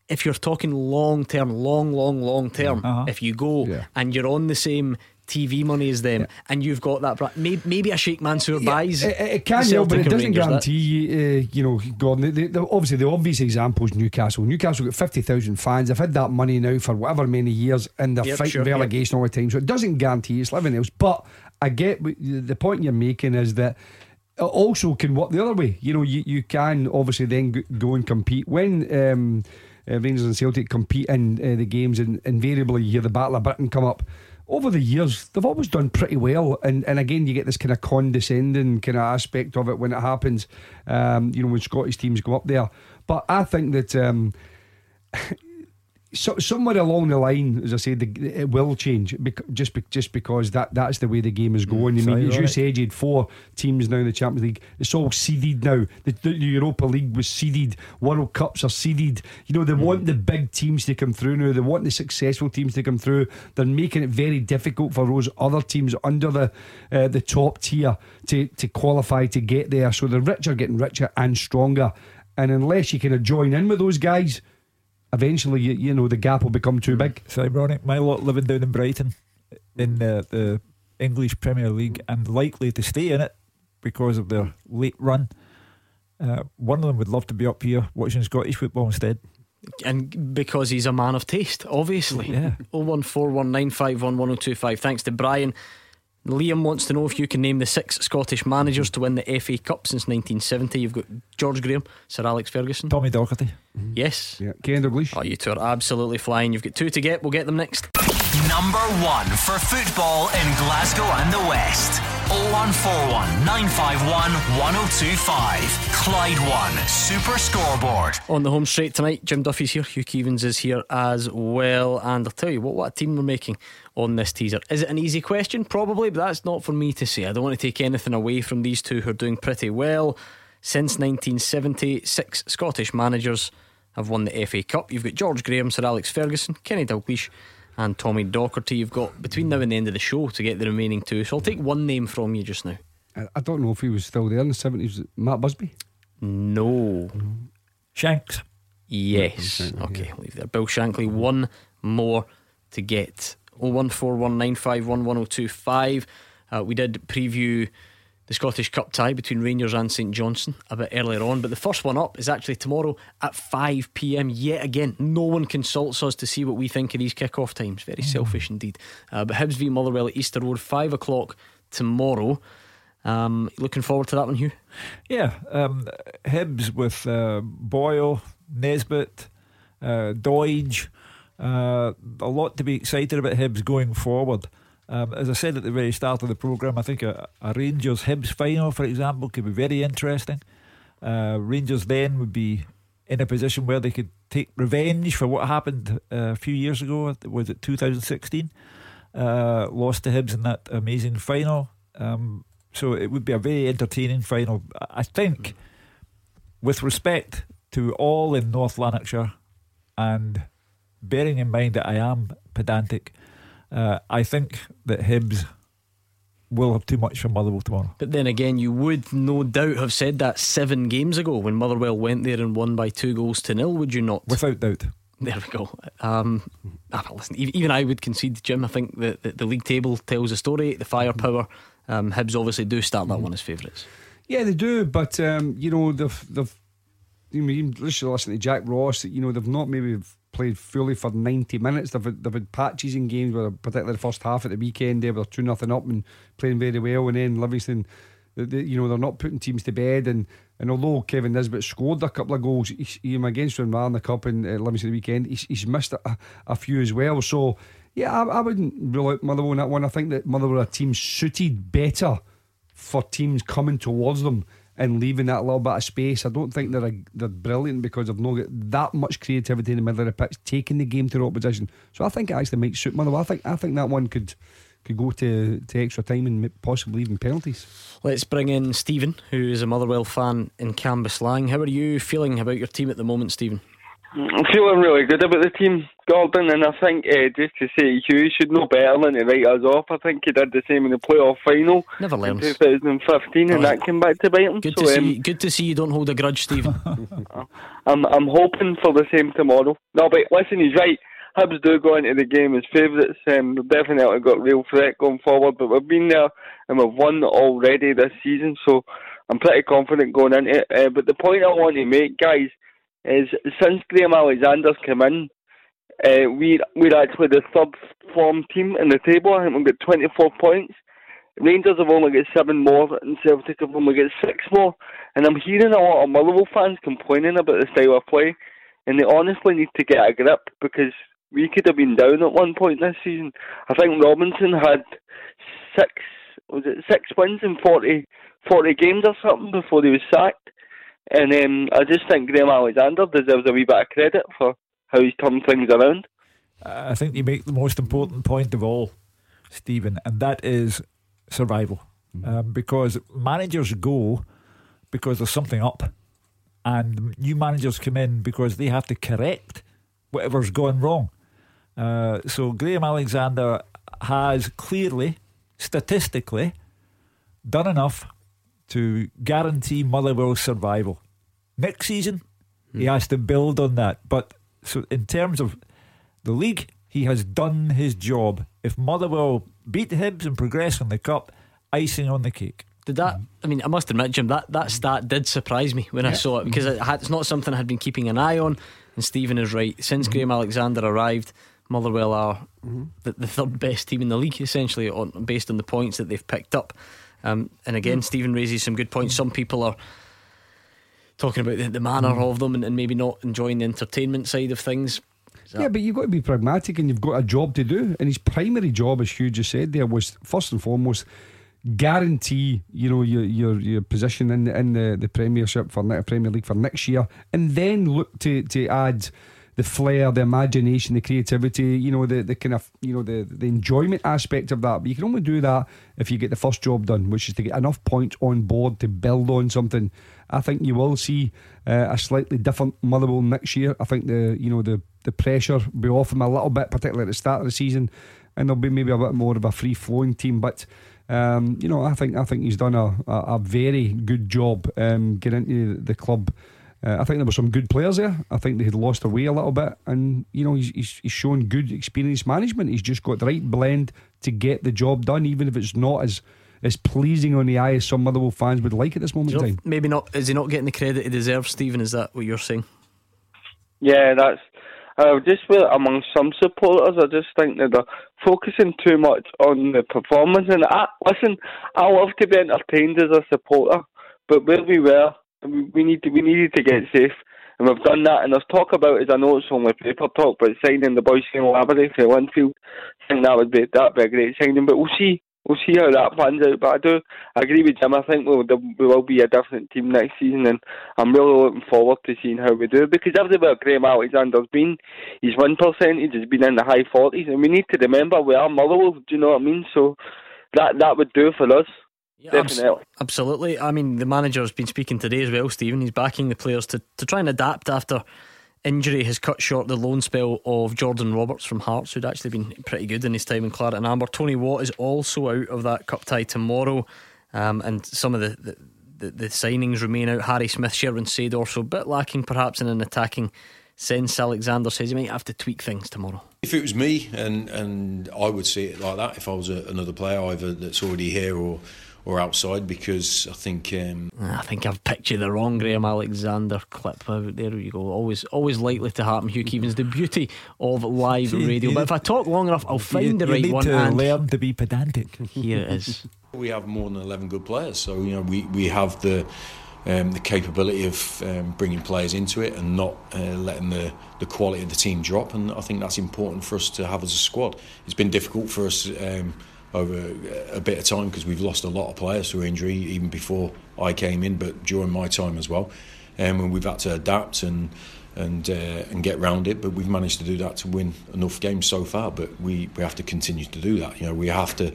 If you're talking long term, long, long, long term, Uh-huh. if you go Yeah. and you're on the same TV money as them, and you've got that, bra- maybe, maybe a Sheikh Mansour buys. It, it- it can the help, but it doesn't Rangers, guarantee you, uh, you know, Gordon. The, the, obviously, the obvious example is Newcastle. Newcastle got 50,000 fans. They've had that money now for whatever many years, and they're Yep, fighting sure, yep. relegation all the time. So it doesn't guarantee it's living else. But I get the point you're making is that it also can work the other way. You know, you, you can obviously then go and compete when. Um, uh, Rangers and Celtic compete in uh, the games, and invariably you hear the Battle of Britain come up. Over the years, they've always done pretty well, and and again, you get this kind of condescending kind of aspect of it when it happens. Um, you know, when Scottish teams go up there, but I think that. Um, so, somewhere along the line, as I said, the, it will change bec- just be, just because that, that's the way the game is going. I mean, as you said, you had four teams now in the Champions League. It's all seeded now. The, the Europa League was seeded. World Cups are seeded. You know, they want the big teams to come through now. They want the successful teams to come through. They're making it very difficult for those other teams under the uh, the top tier to to qualify to get there. So the rich are getting richer and stronger. And unless you kind of join in with those guys eventually you, you know the gap will become too big. It's ironic. My lot living down in Brighton in the, the English Premier League and likely to stay in it because of their late run. Uh, one of them would love to be up here watching Scottish football instead. and because he's a man of taste, obviously. Yeah. Oh one four one nine five one one zero two five. Thanks to Brian. Liam wants to know if you can name the six Scottish managers to win the FA Cup since 1970. You've got George Graham, Sir Alex Ferguson, Tommy Docherty. Mm-hmm. Yes. Yeah, Ken Dalglish. Oh, you two are absolutely flying. You've got two to get. We'll get them next. Number one for football in Glasgow and the West. 0141 951 1025. Clyde One Super Scoreboard. On the home straight tonight, Jim Duffy's here, Hugh Keevins is here as well. And I'll tell you what, what a team we're making on this teaser. Is it an easy question? Probably, but that's not for me to say. I don't want to take anything away from these two who are doing pretty well. Since 1970, six Scottish managers have won the FA Cup. You've got George Graham, Sir Alex Ferguson, Kenny Dalglish, and Tommy Docherty. You've got between now and the end of the show to get the remaining two. So I'll take one name from you just now. I, I don't know if he was still there in the 70s. Matt Busby? No. Shanks. Yes. Okay, leave there. Bill Shankly, one more to get. 01419511025. Uh, we did preview the Scottish Cup tie between Rangers and St Johnstone a bit earlier on, but the first one up is actually tomorrow at 5 pm. Yet again, no one consults us to see what we think of these kick-off times. Very selfish indeed. Uh, but Hibs v Motherwell at Easter Road, 5 o'clock tomorrow. Um, looking forward to that one, Hugh? Yeah, um, Hibs with uh, Boyle, Nisbet, uh, Doidge. Uh, a lot to be excited about Hibs going forward. Um, as I said at the very start of the programme, I think a, a Rangers Hibs final, for example, could be very interesting. Uh, Rangers then would be in a position where they could take revenge for what happened uh, a few years ago. Was it 2016? Uh, lost to Hibs in that amazing final. Um, so it would be a very entertaining final. I think, with respect to all in North Lanarkshire, and bearing in mind that I am pedantic, uh, I think that Hibs will have too much for Motherwell tomorrow. But then again, you would no doubt have said that seven games ago when Motherwell went there and won by two goals to nil, would you not? Without doubt. There we go. Um, ah, listen, e- even I would concede, Jim. I think that the, the league table tells a story. The firepower, um, Hibs obviously do start that one as favourites. Yeah, they do, but um, you know they've they've. You mean listen listen to Jack Ross. You know they've not maybe played fully for ninety minutes. They've had, they've had patches in games where, particularly the first half at the weekend, they were two nothing up and playing very well, and then Livingston. they- You know they're not putting teams to bed, and, and although Kevin Nisbet scored a couple of goals, he, against Dunbar in the cup and uh, Livingston the weekend, he's, he's missed a, a few as well. So yeah, I, I wouldn't rule out Motherwell on that one. I think that Motherwell are a team suited better for teams coming towards them and leaving that little bit of space. I don't think they're a, they're brilliant because they've not got that much creativity in the middle of the pitch, taking the game to the opposition. So I think it actually might suit Motherwell. I think I think that one could could go to, to extra time and possibly even penalties. Let's bring in Stephen, who is a Motherwell fan in Cambuslang. How are you feeling about your team at the moment, Stephen? I'm feeling really good about the team, Gordon, and I think uh, just to say Hugh should know better than to write us off. I think he did the same in the playoff final Never in 2015, and that came back to bite him. Good so, to um, see. Good to see you don't hold a grudge, Stephen. I'm I'm hoping for the same tomorrow. No, but listen, he's right. Hibs do go into the game as favourites. Um, they've definitely got real threat going forward, but we've been there and we've won already this season, so I'm pretty confident going into it. Uh, but the point I want to make, guys, is since Graham Alexander's come in, uh, we we're actually the third form team in the table. I think we've got 24 points. Rangers have only got seven more, and Celtic have only got six more. And I'm hearing a lot of Motherwell fans complaining about the style of play, and they honestly need to get a grip because we could have been down at one point this season. I think Robinson had six was it six wins in 40, 40 games or something before he was sacked. And um, I just think Graham Alexander deserves a wee bit of credit for how he's turned things around. I think you make the most important point of all, Stephen, and that is survival. Um, because managers go because there's something up, and new managers come in because they have to correct whatever's gone wrong. Uh, so Graham Alexander has clearly, statistically, done enough to guarantee Motherwell's survival. Next season, he has to build on that. But so in terms of the league, he has done his job. If Motherwell beat Hibs and progress in the cup, icing on the cake. Did that? I mean, I must admit, Jim, that, that stat did surprise me when I saw it because it had, it's not something I had been keeping an eye on. And Stephen is right. Since Graham Alexander arrived, Motherwell are mm-hmm. the, the, third best team in the league, essentially, on, based on the points that they've picked up. Um, and again, mm-hmm. Stephen raises some good points. Some people are talking about the, the manner mm-hmm. of them and, and, maybe not enjoying the entertainment side of things. Yeah, but you've got to be pragmatic and you've got a job to do. And his primary job, as Hugh just said there, was first and foremost guarantee you know your your, your position in the, in the, the Premiership for the Premier League for next year, and then look to to add the flair, the imagination, the creativity, you know, the, the kind of, you know, the, the enjoyment aspect of that. But you can only do that if you get the first job done, which is to get enough points on board to build on something. I think you will see uh, a slightly different Motherwell next year. I think the, you know, the, the pressure will be off them a little bit, particularly at the start of the season, and there'll be maybe a bit more of a free flowing team. But um, you know, I think I think he's done a, a, a very good job um, getting into the club uh, I think there were some good players there. I think they had lost their way a little bit, and you know he's, he's, he's shown good experience management. He's just got the right blend to get the job done, even if it's not as as pleasing on the eye as some Motherwell fans would like at this moment in time. Maybe not. Is he not getting the credit he deserves, Stephen? Is that what you're saying? Yeah, that's. Uh, just with, among some supporters, I just think that they're focusing too much on the performance. And I, listen, I love to be entertained as a supporter, but where we were we need to, we needed to get safe, and we've done that. And there's talk about, as I know it's only paper talk, but signing the boys in Lavery for Linfield, I think that would be that be a great signing. But we'll see, we'll see how that plans out. But I do I agree with Jim. I think we'll, we will be a different team next season, and I'm really looking forward to seeing how we do. Because everywhere Graham Alexander's been, his win percentage has been in the high 40s, and we need to remember we are Motherwell. Do you know what I mean? So that that would do for us. Yeah, Definitely. Absolutely. I mean, the manager has been speaking today as well, Stephen. He's backing the players to, to try and adapt after injury has cut short the loan spell of Jordan Roberts from Hearts, who'd actually been pretty good in his time in Claret and Amber. Tony Watt is also out of that cup tie tomorrow, um, and some of the, the, the, the, signings remain out. Harry Smith, Sherwin Seedorf, so a bit lacking perhaps in an attacking sense. Alexander says he might have to tweak things tomorrow. If it was me, and, and I would see it like that, if I was a, another player, either that's already here or or outside because I think um, I think I've picked you the wrong Graham Alexander clip. There you go. Always always likely to happen. Hugh Keevins, the beauty of live See, radio. You, but if I talk long enough, I'll find you, the right need one. To and learn to be pedantic. Here it is. We have more than eleven good players, so you know we we have the. Um, the capability of um, bringing players into it and not uh, letting the, the quality of the team drop, and I think that's important for us to have as a squad. It's been difficult for us um, over a bit of time because we've lost a lot of players through injury even before I came in, but during my time as well. Um, and we've had to adapt and and uh, and get round it, but we've managed to do that to win enough games so far. But we, we have to continue to do that. You know, we have to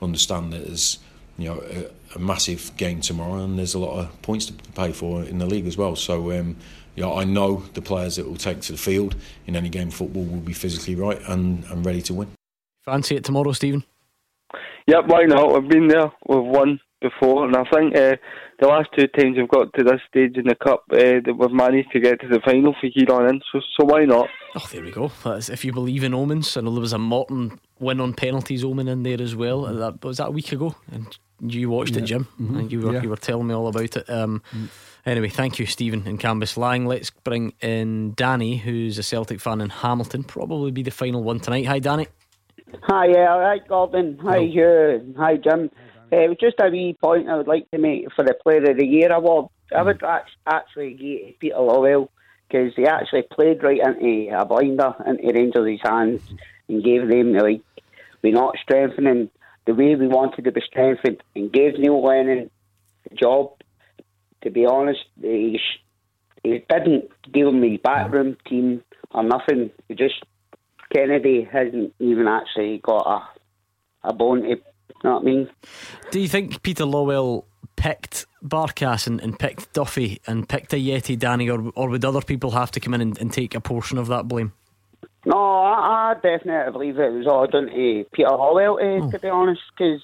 understand that there's you know a, a massive game tomorrow, and there's a lot of points to pay for in the league as well. So. Um, I know the players that will take to the field in any game of football will be physically right and, and ready to win. Fancy it tomorrow, Stephen? Yep, why not? We've been there. We've won before, and I think uh, the last two times we've got to this stage in the cup, uh, that we've managed to get to the final for here on in. So, so why not? Oh, there we go. That's, if you believe in omens, I know there was a Morton win on penalties omen in there as well. Mm. That was that a week ago, and you watched yeah. it, Jim, mm-hmm. and you were yeah. you were telling me all about it. Um, mm. Anyway, thank you, Stephen and Canvas Cambuslang. Let's bring in Danny, who's a Celtic fan in Hamilton. Probably be the final one tonight. Hi, Danny. Hi, yeah, all right, Gordon. Hi, Hugh. Hi, Jim. Uh, it was just a wee point I would like to make for the Player of the Year award. I would actually give Peter Lawwell because he actually played right into a blinder into Rangers' hands and gave them the like. We're not strengthening the way we wanted to be strengthened and gave Neil Lennon the job. To be honest, he, he didn't deal with the backroom team or nothing. He just Kennedy hasn't even actually got a a bone to. You know what I mean? Do you think Peter Lawwell picked Barkas and, and picked Duffy and picked Ajeti Danny, or or would other people have to come in and, and take a portion of that blame? No, I, I, definitely believe it was all down to Peter Lawwell, eh, oh. to be honest, because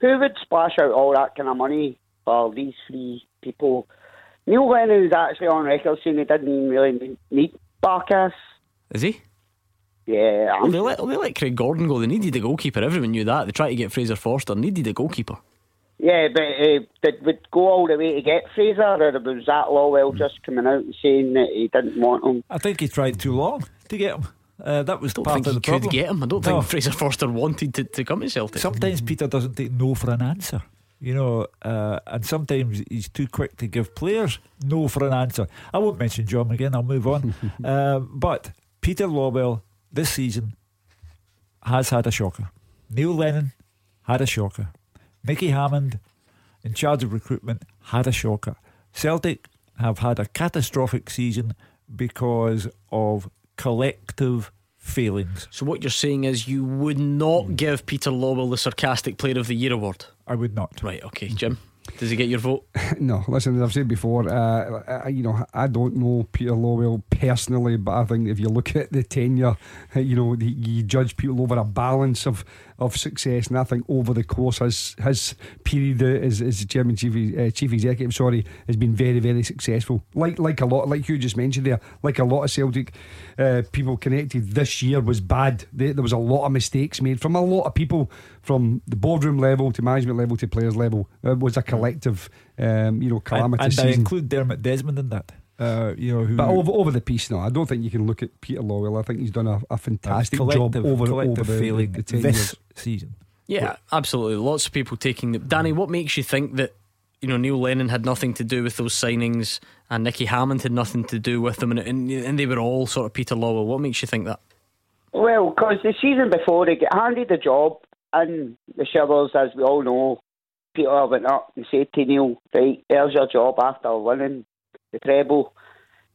who would splash out all that kind of money for these three people? Neil Lennon is actually on record saying he didn't really need Barkas. Is he? Yeah. Well, they, let, they let Craig Gordon go. They needed a goalkeeper. Everyone knew that. They tried to get Fraser Forster. Needed a goalkeeper. Yeah, but uh, did we go all the way to get Fraser, or was that Lawwell just coming out and saying that he didn't want him? I think he tried too long to get him. Uh, that was I don't part think of he the problem. could get him. I don't No. think Fraser Forster wanted to, to come to Celtic. Sometimes Peter doesn't take no for an answer. You know, uh, and sometimes he's too quick to give players no for an answer. I won't mention John again. I'll move on. uh, but Peter Lawwell this season has had a shocker. Neil Lennon had a shocker. Nicky Hammond, in charge of recruitment, had a shocker. Celtic have had a catastrophic season because of collective failings. So what you're saying is you would not hmm. give Peter Lawwell the sarcastic Player of the Year award. I would not. Right. Okay, Jim. Does he get your vote? no, listen, as I've said before, uh, I, you know, I don't know Peter Lawwell personally, but I think if you look at the tenure, you know, you judge people over a balance of, of success, and I think over the course his his period as, as chairman chief uh, chief executive, sorry, has been very very successful. Like like a lot, like you just mentioned there, like a lot of Celtic uh, people connected. This year was bad. There, there was a lot of mistakes made from a lot of people, from the boardroom level to management level to players level. It was a collective, um, you know, And, calamitous and I season. include Dermot Desmond in that. Uh, you know, who, But over, over the piece, now, I don't think you can look at Peter Lawwell. I think he's done a, a fantastic job over, over the, failing the 10 this years. season. Yeah, absolutely. Lots of people taking the. Danny, what makes you think that you know Neil Lennon had nothing to do with those signings and Nicky Hammond had nothing to do with them, and and, and they were all sort of Peter Lawwell? What makes you think that? Well, because the season before they get handed the job and the Shivers, as we all know, Peter went up and said to Neil, right, there's your job after winning the treble.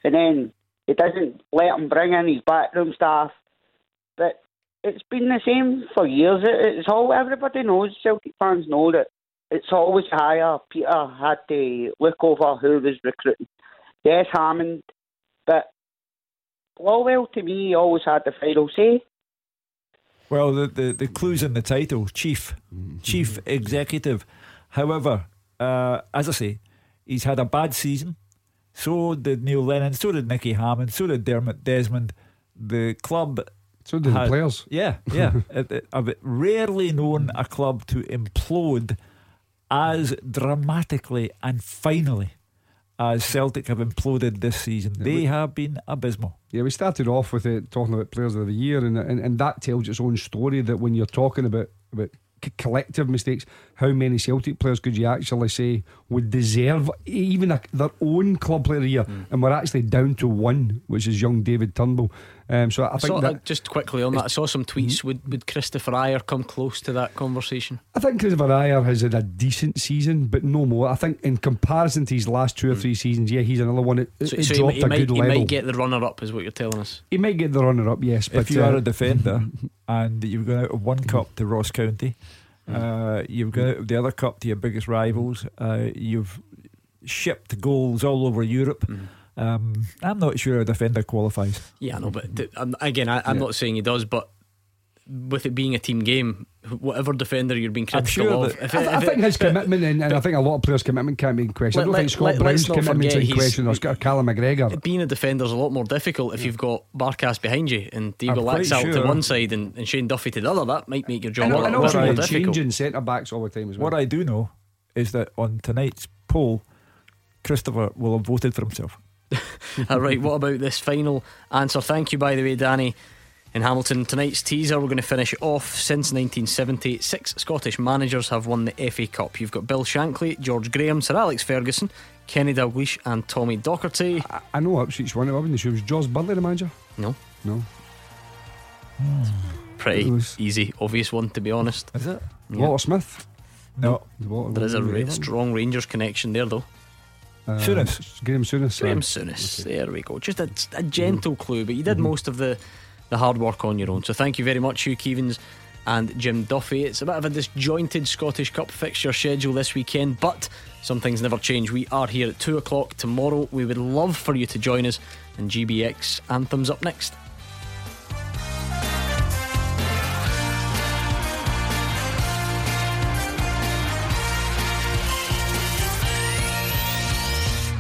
And then he doesn't let him bring in his backroom staff. But it's been the same for years. It, it's all everybody knows, Celtic fans know that it's always higher. Peter had to look over who was recruiting. Yes, Hammond, but Lawwell to me always had the final say. Well, the, the, the clues in the title, chief, chief executive. However, uh, as I say, he's had a bad season. So did Neil Lennon. So did Nicky Hammond. So did Dermot Desmond. The club. So did the players. Yeah, yeah. It- it- I've rarely known a club to implode as dramatically and finally as Celtic have imploded this season. They have been abysmal. Yeah, we started off with it talking about players of the year, and, and and that tells its own story. That when you're talking about about collective mistakes, how many Celtic players could you actually say would deserve even a, their own club player of the year? Hmm. And we're actually down to one, which is young David Turnbull. Um, so I, I think saw, that uh, just quickly on that, I saw some tweets. Would would Christopher Ayer come close to that conversation? I think Christopher Ayer has had a decent season, but no more. I think in comparison to his last two or three seasons, yeah, he's another one. It, it So, so he, might- he a might, good he level. might get the runner up, is what you're telling us. He might get the runner up, yes. But if you uh, are a defender and you've gone out of one cup to Ross County, uh, you've gone out of the other cup to your biggest rivals, uh, you've shipped goals all over Europe. Um, I'm not sure a defender qualifies. Yeah, I know, but th- I'm- again, I, I'm Yeah. not saying he does, but with it being a team game, whatever defender you're being I'm critical sure of, that- if I, it- I if think it- his but- commitment, and, and I think a lot of players' commitment can't be in question. I don't let- think Scott let- Brown's let's not commitment's forget in he's- question, or Scott Callum McGregor. being a defender is a lot more difficult if you've got Barkas behind you and Diego I'm quite Laxalt to one side and, and Shane Duffy to the other. That might make your job And, a and little also bit more you're difficult. changing centre backs all the time as well. What I do know is that on tonight's poll, Christopher will have voted for himself. All right, what about this final answer? Thank you, by the way, Danny. In Hamilton, tonight's teaser, we're going to finish off. Since 1970, six Scottish managers have won the FA Cup. You've got Bill Shankly, George Graham, Sir Alex Ferguson, Kenny Dalglish, and Tommy Docherty. I, I know Ipswich won it. I wasn't sure. Was Jaws Budley the manager? No. No. Hmm. Pretty was- easy, obvious one, to be honest. Is it? Walter Smith? No. Walter There is a ra- strong Rangers connection there, though. Uh, Souness. Graham Souness. Graham Souness. There we go. Just a, a gentle Mm-hmm. clue, but you did most of the, the hard work on your own. So thank you very much, Hugh Keevins and Jim Duffy. It's a bit of a disjointed Scottish Cup fixture schedule this weekend, but some things never change. We are here at 2 o'clock tomorrow. We would love for you to join us, and GBX Anthems up next.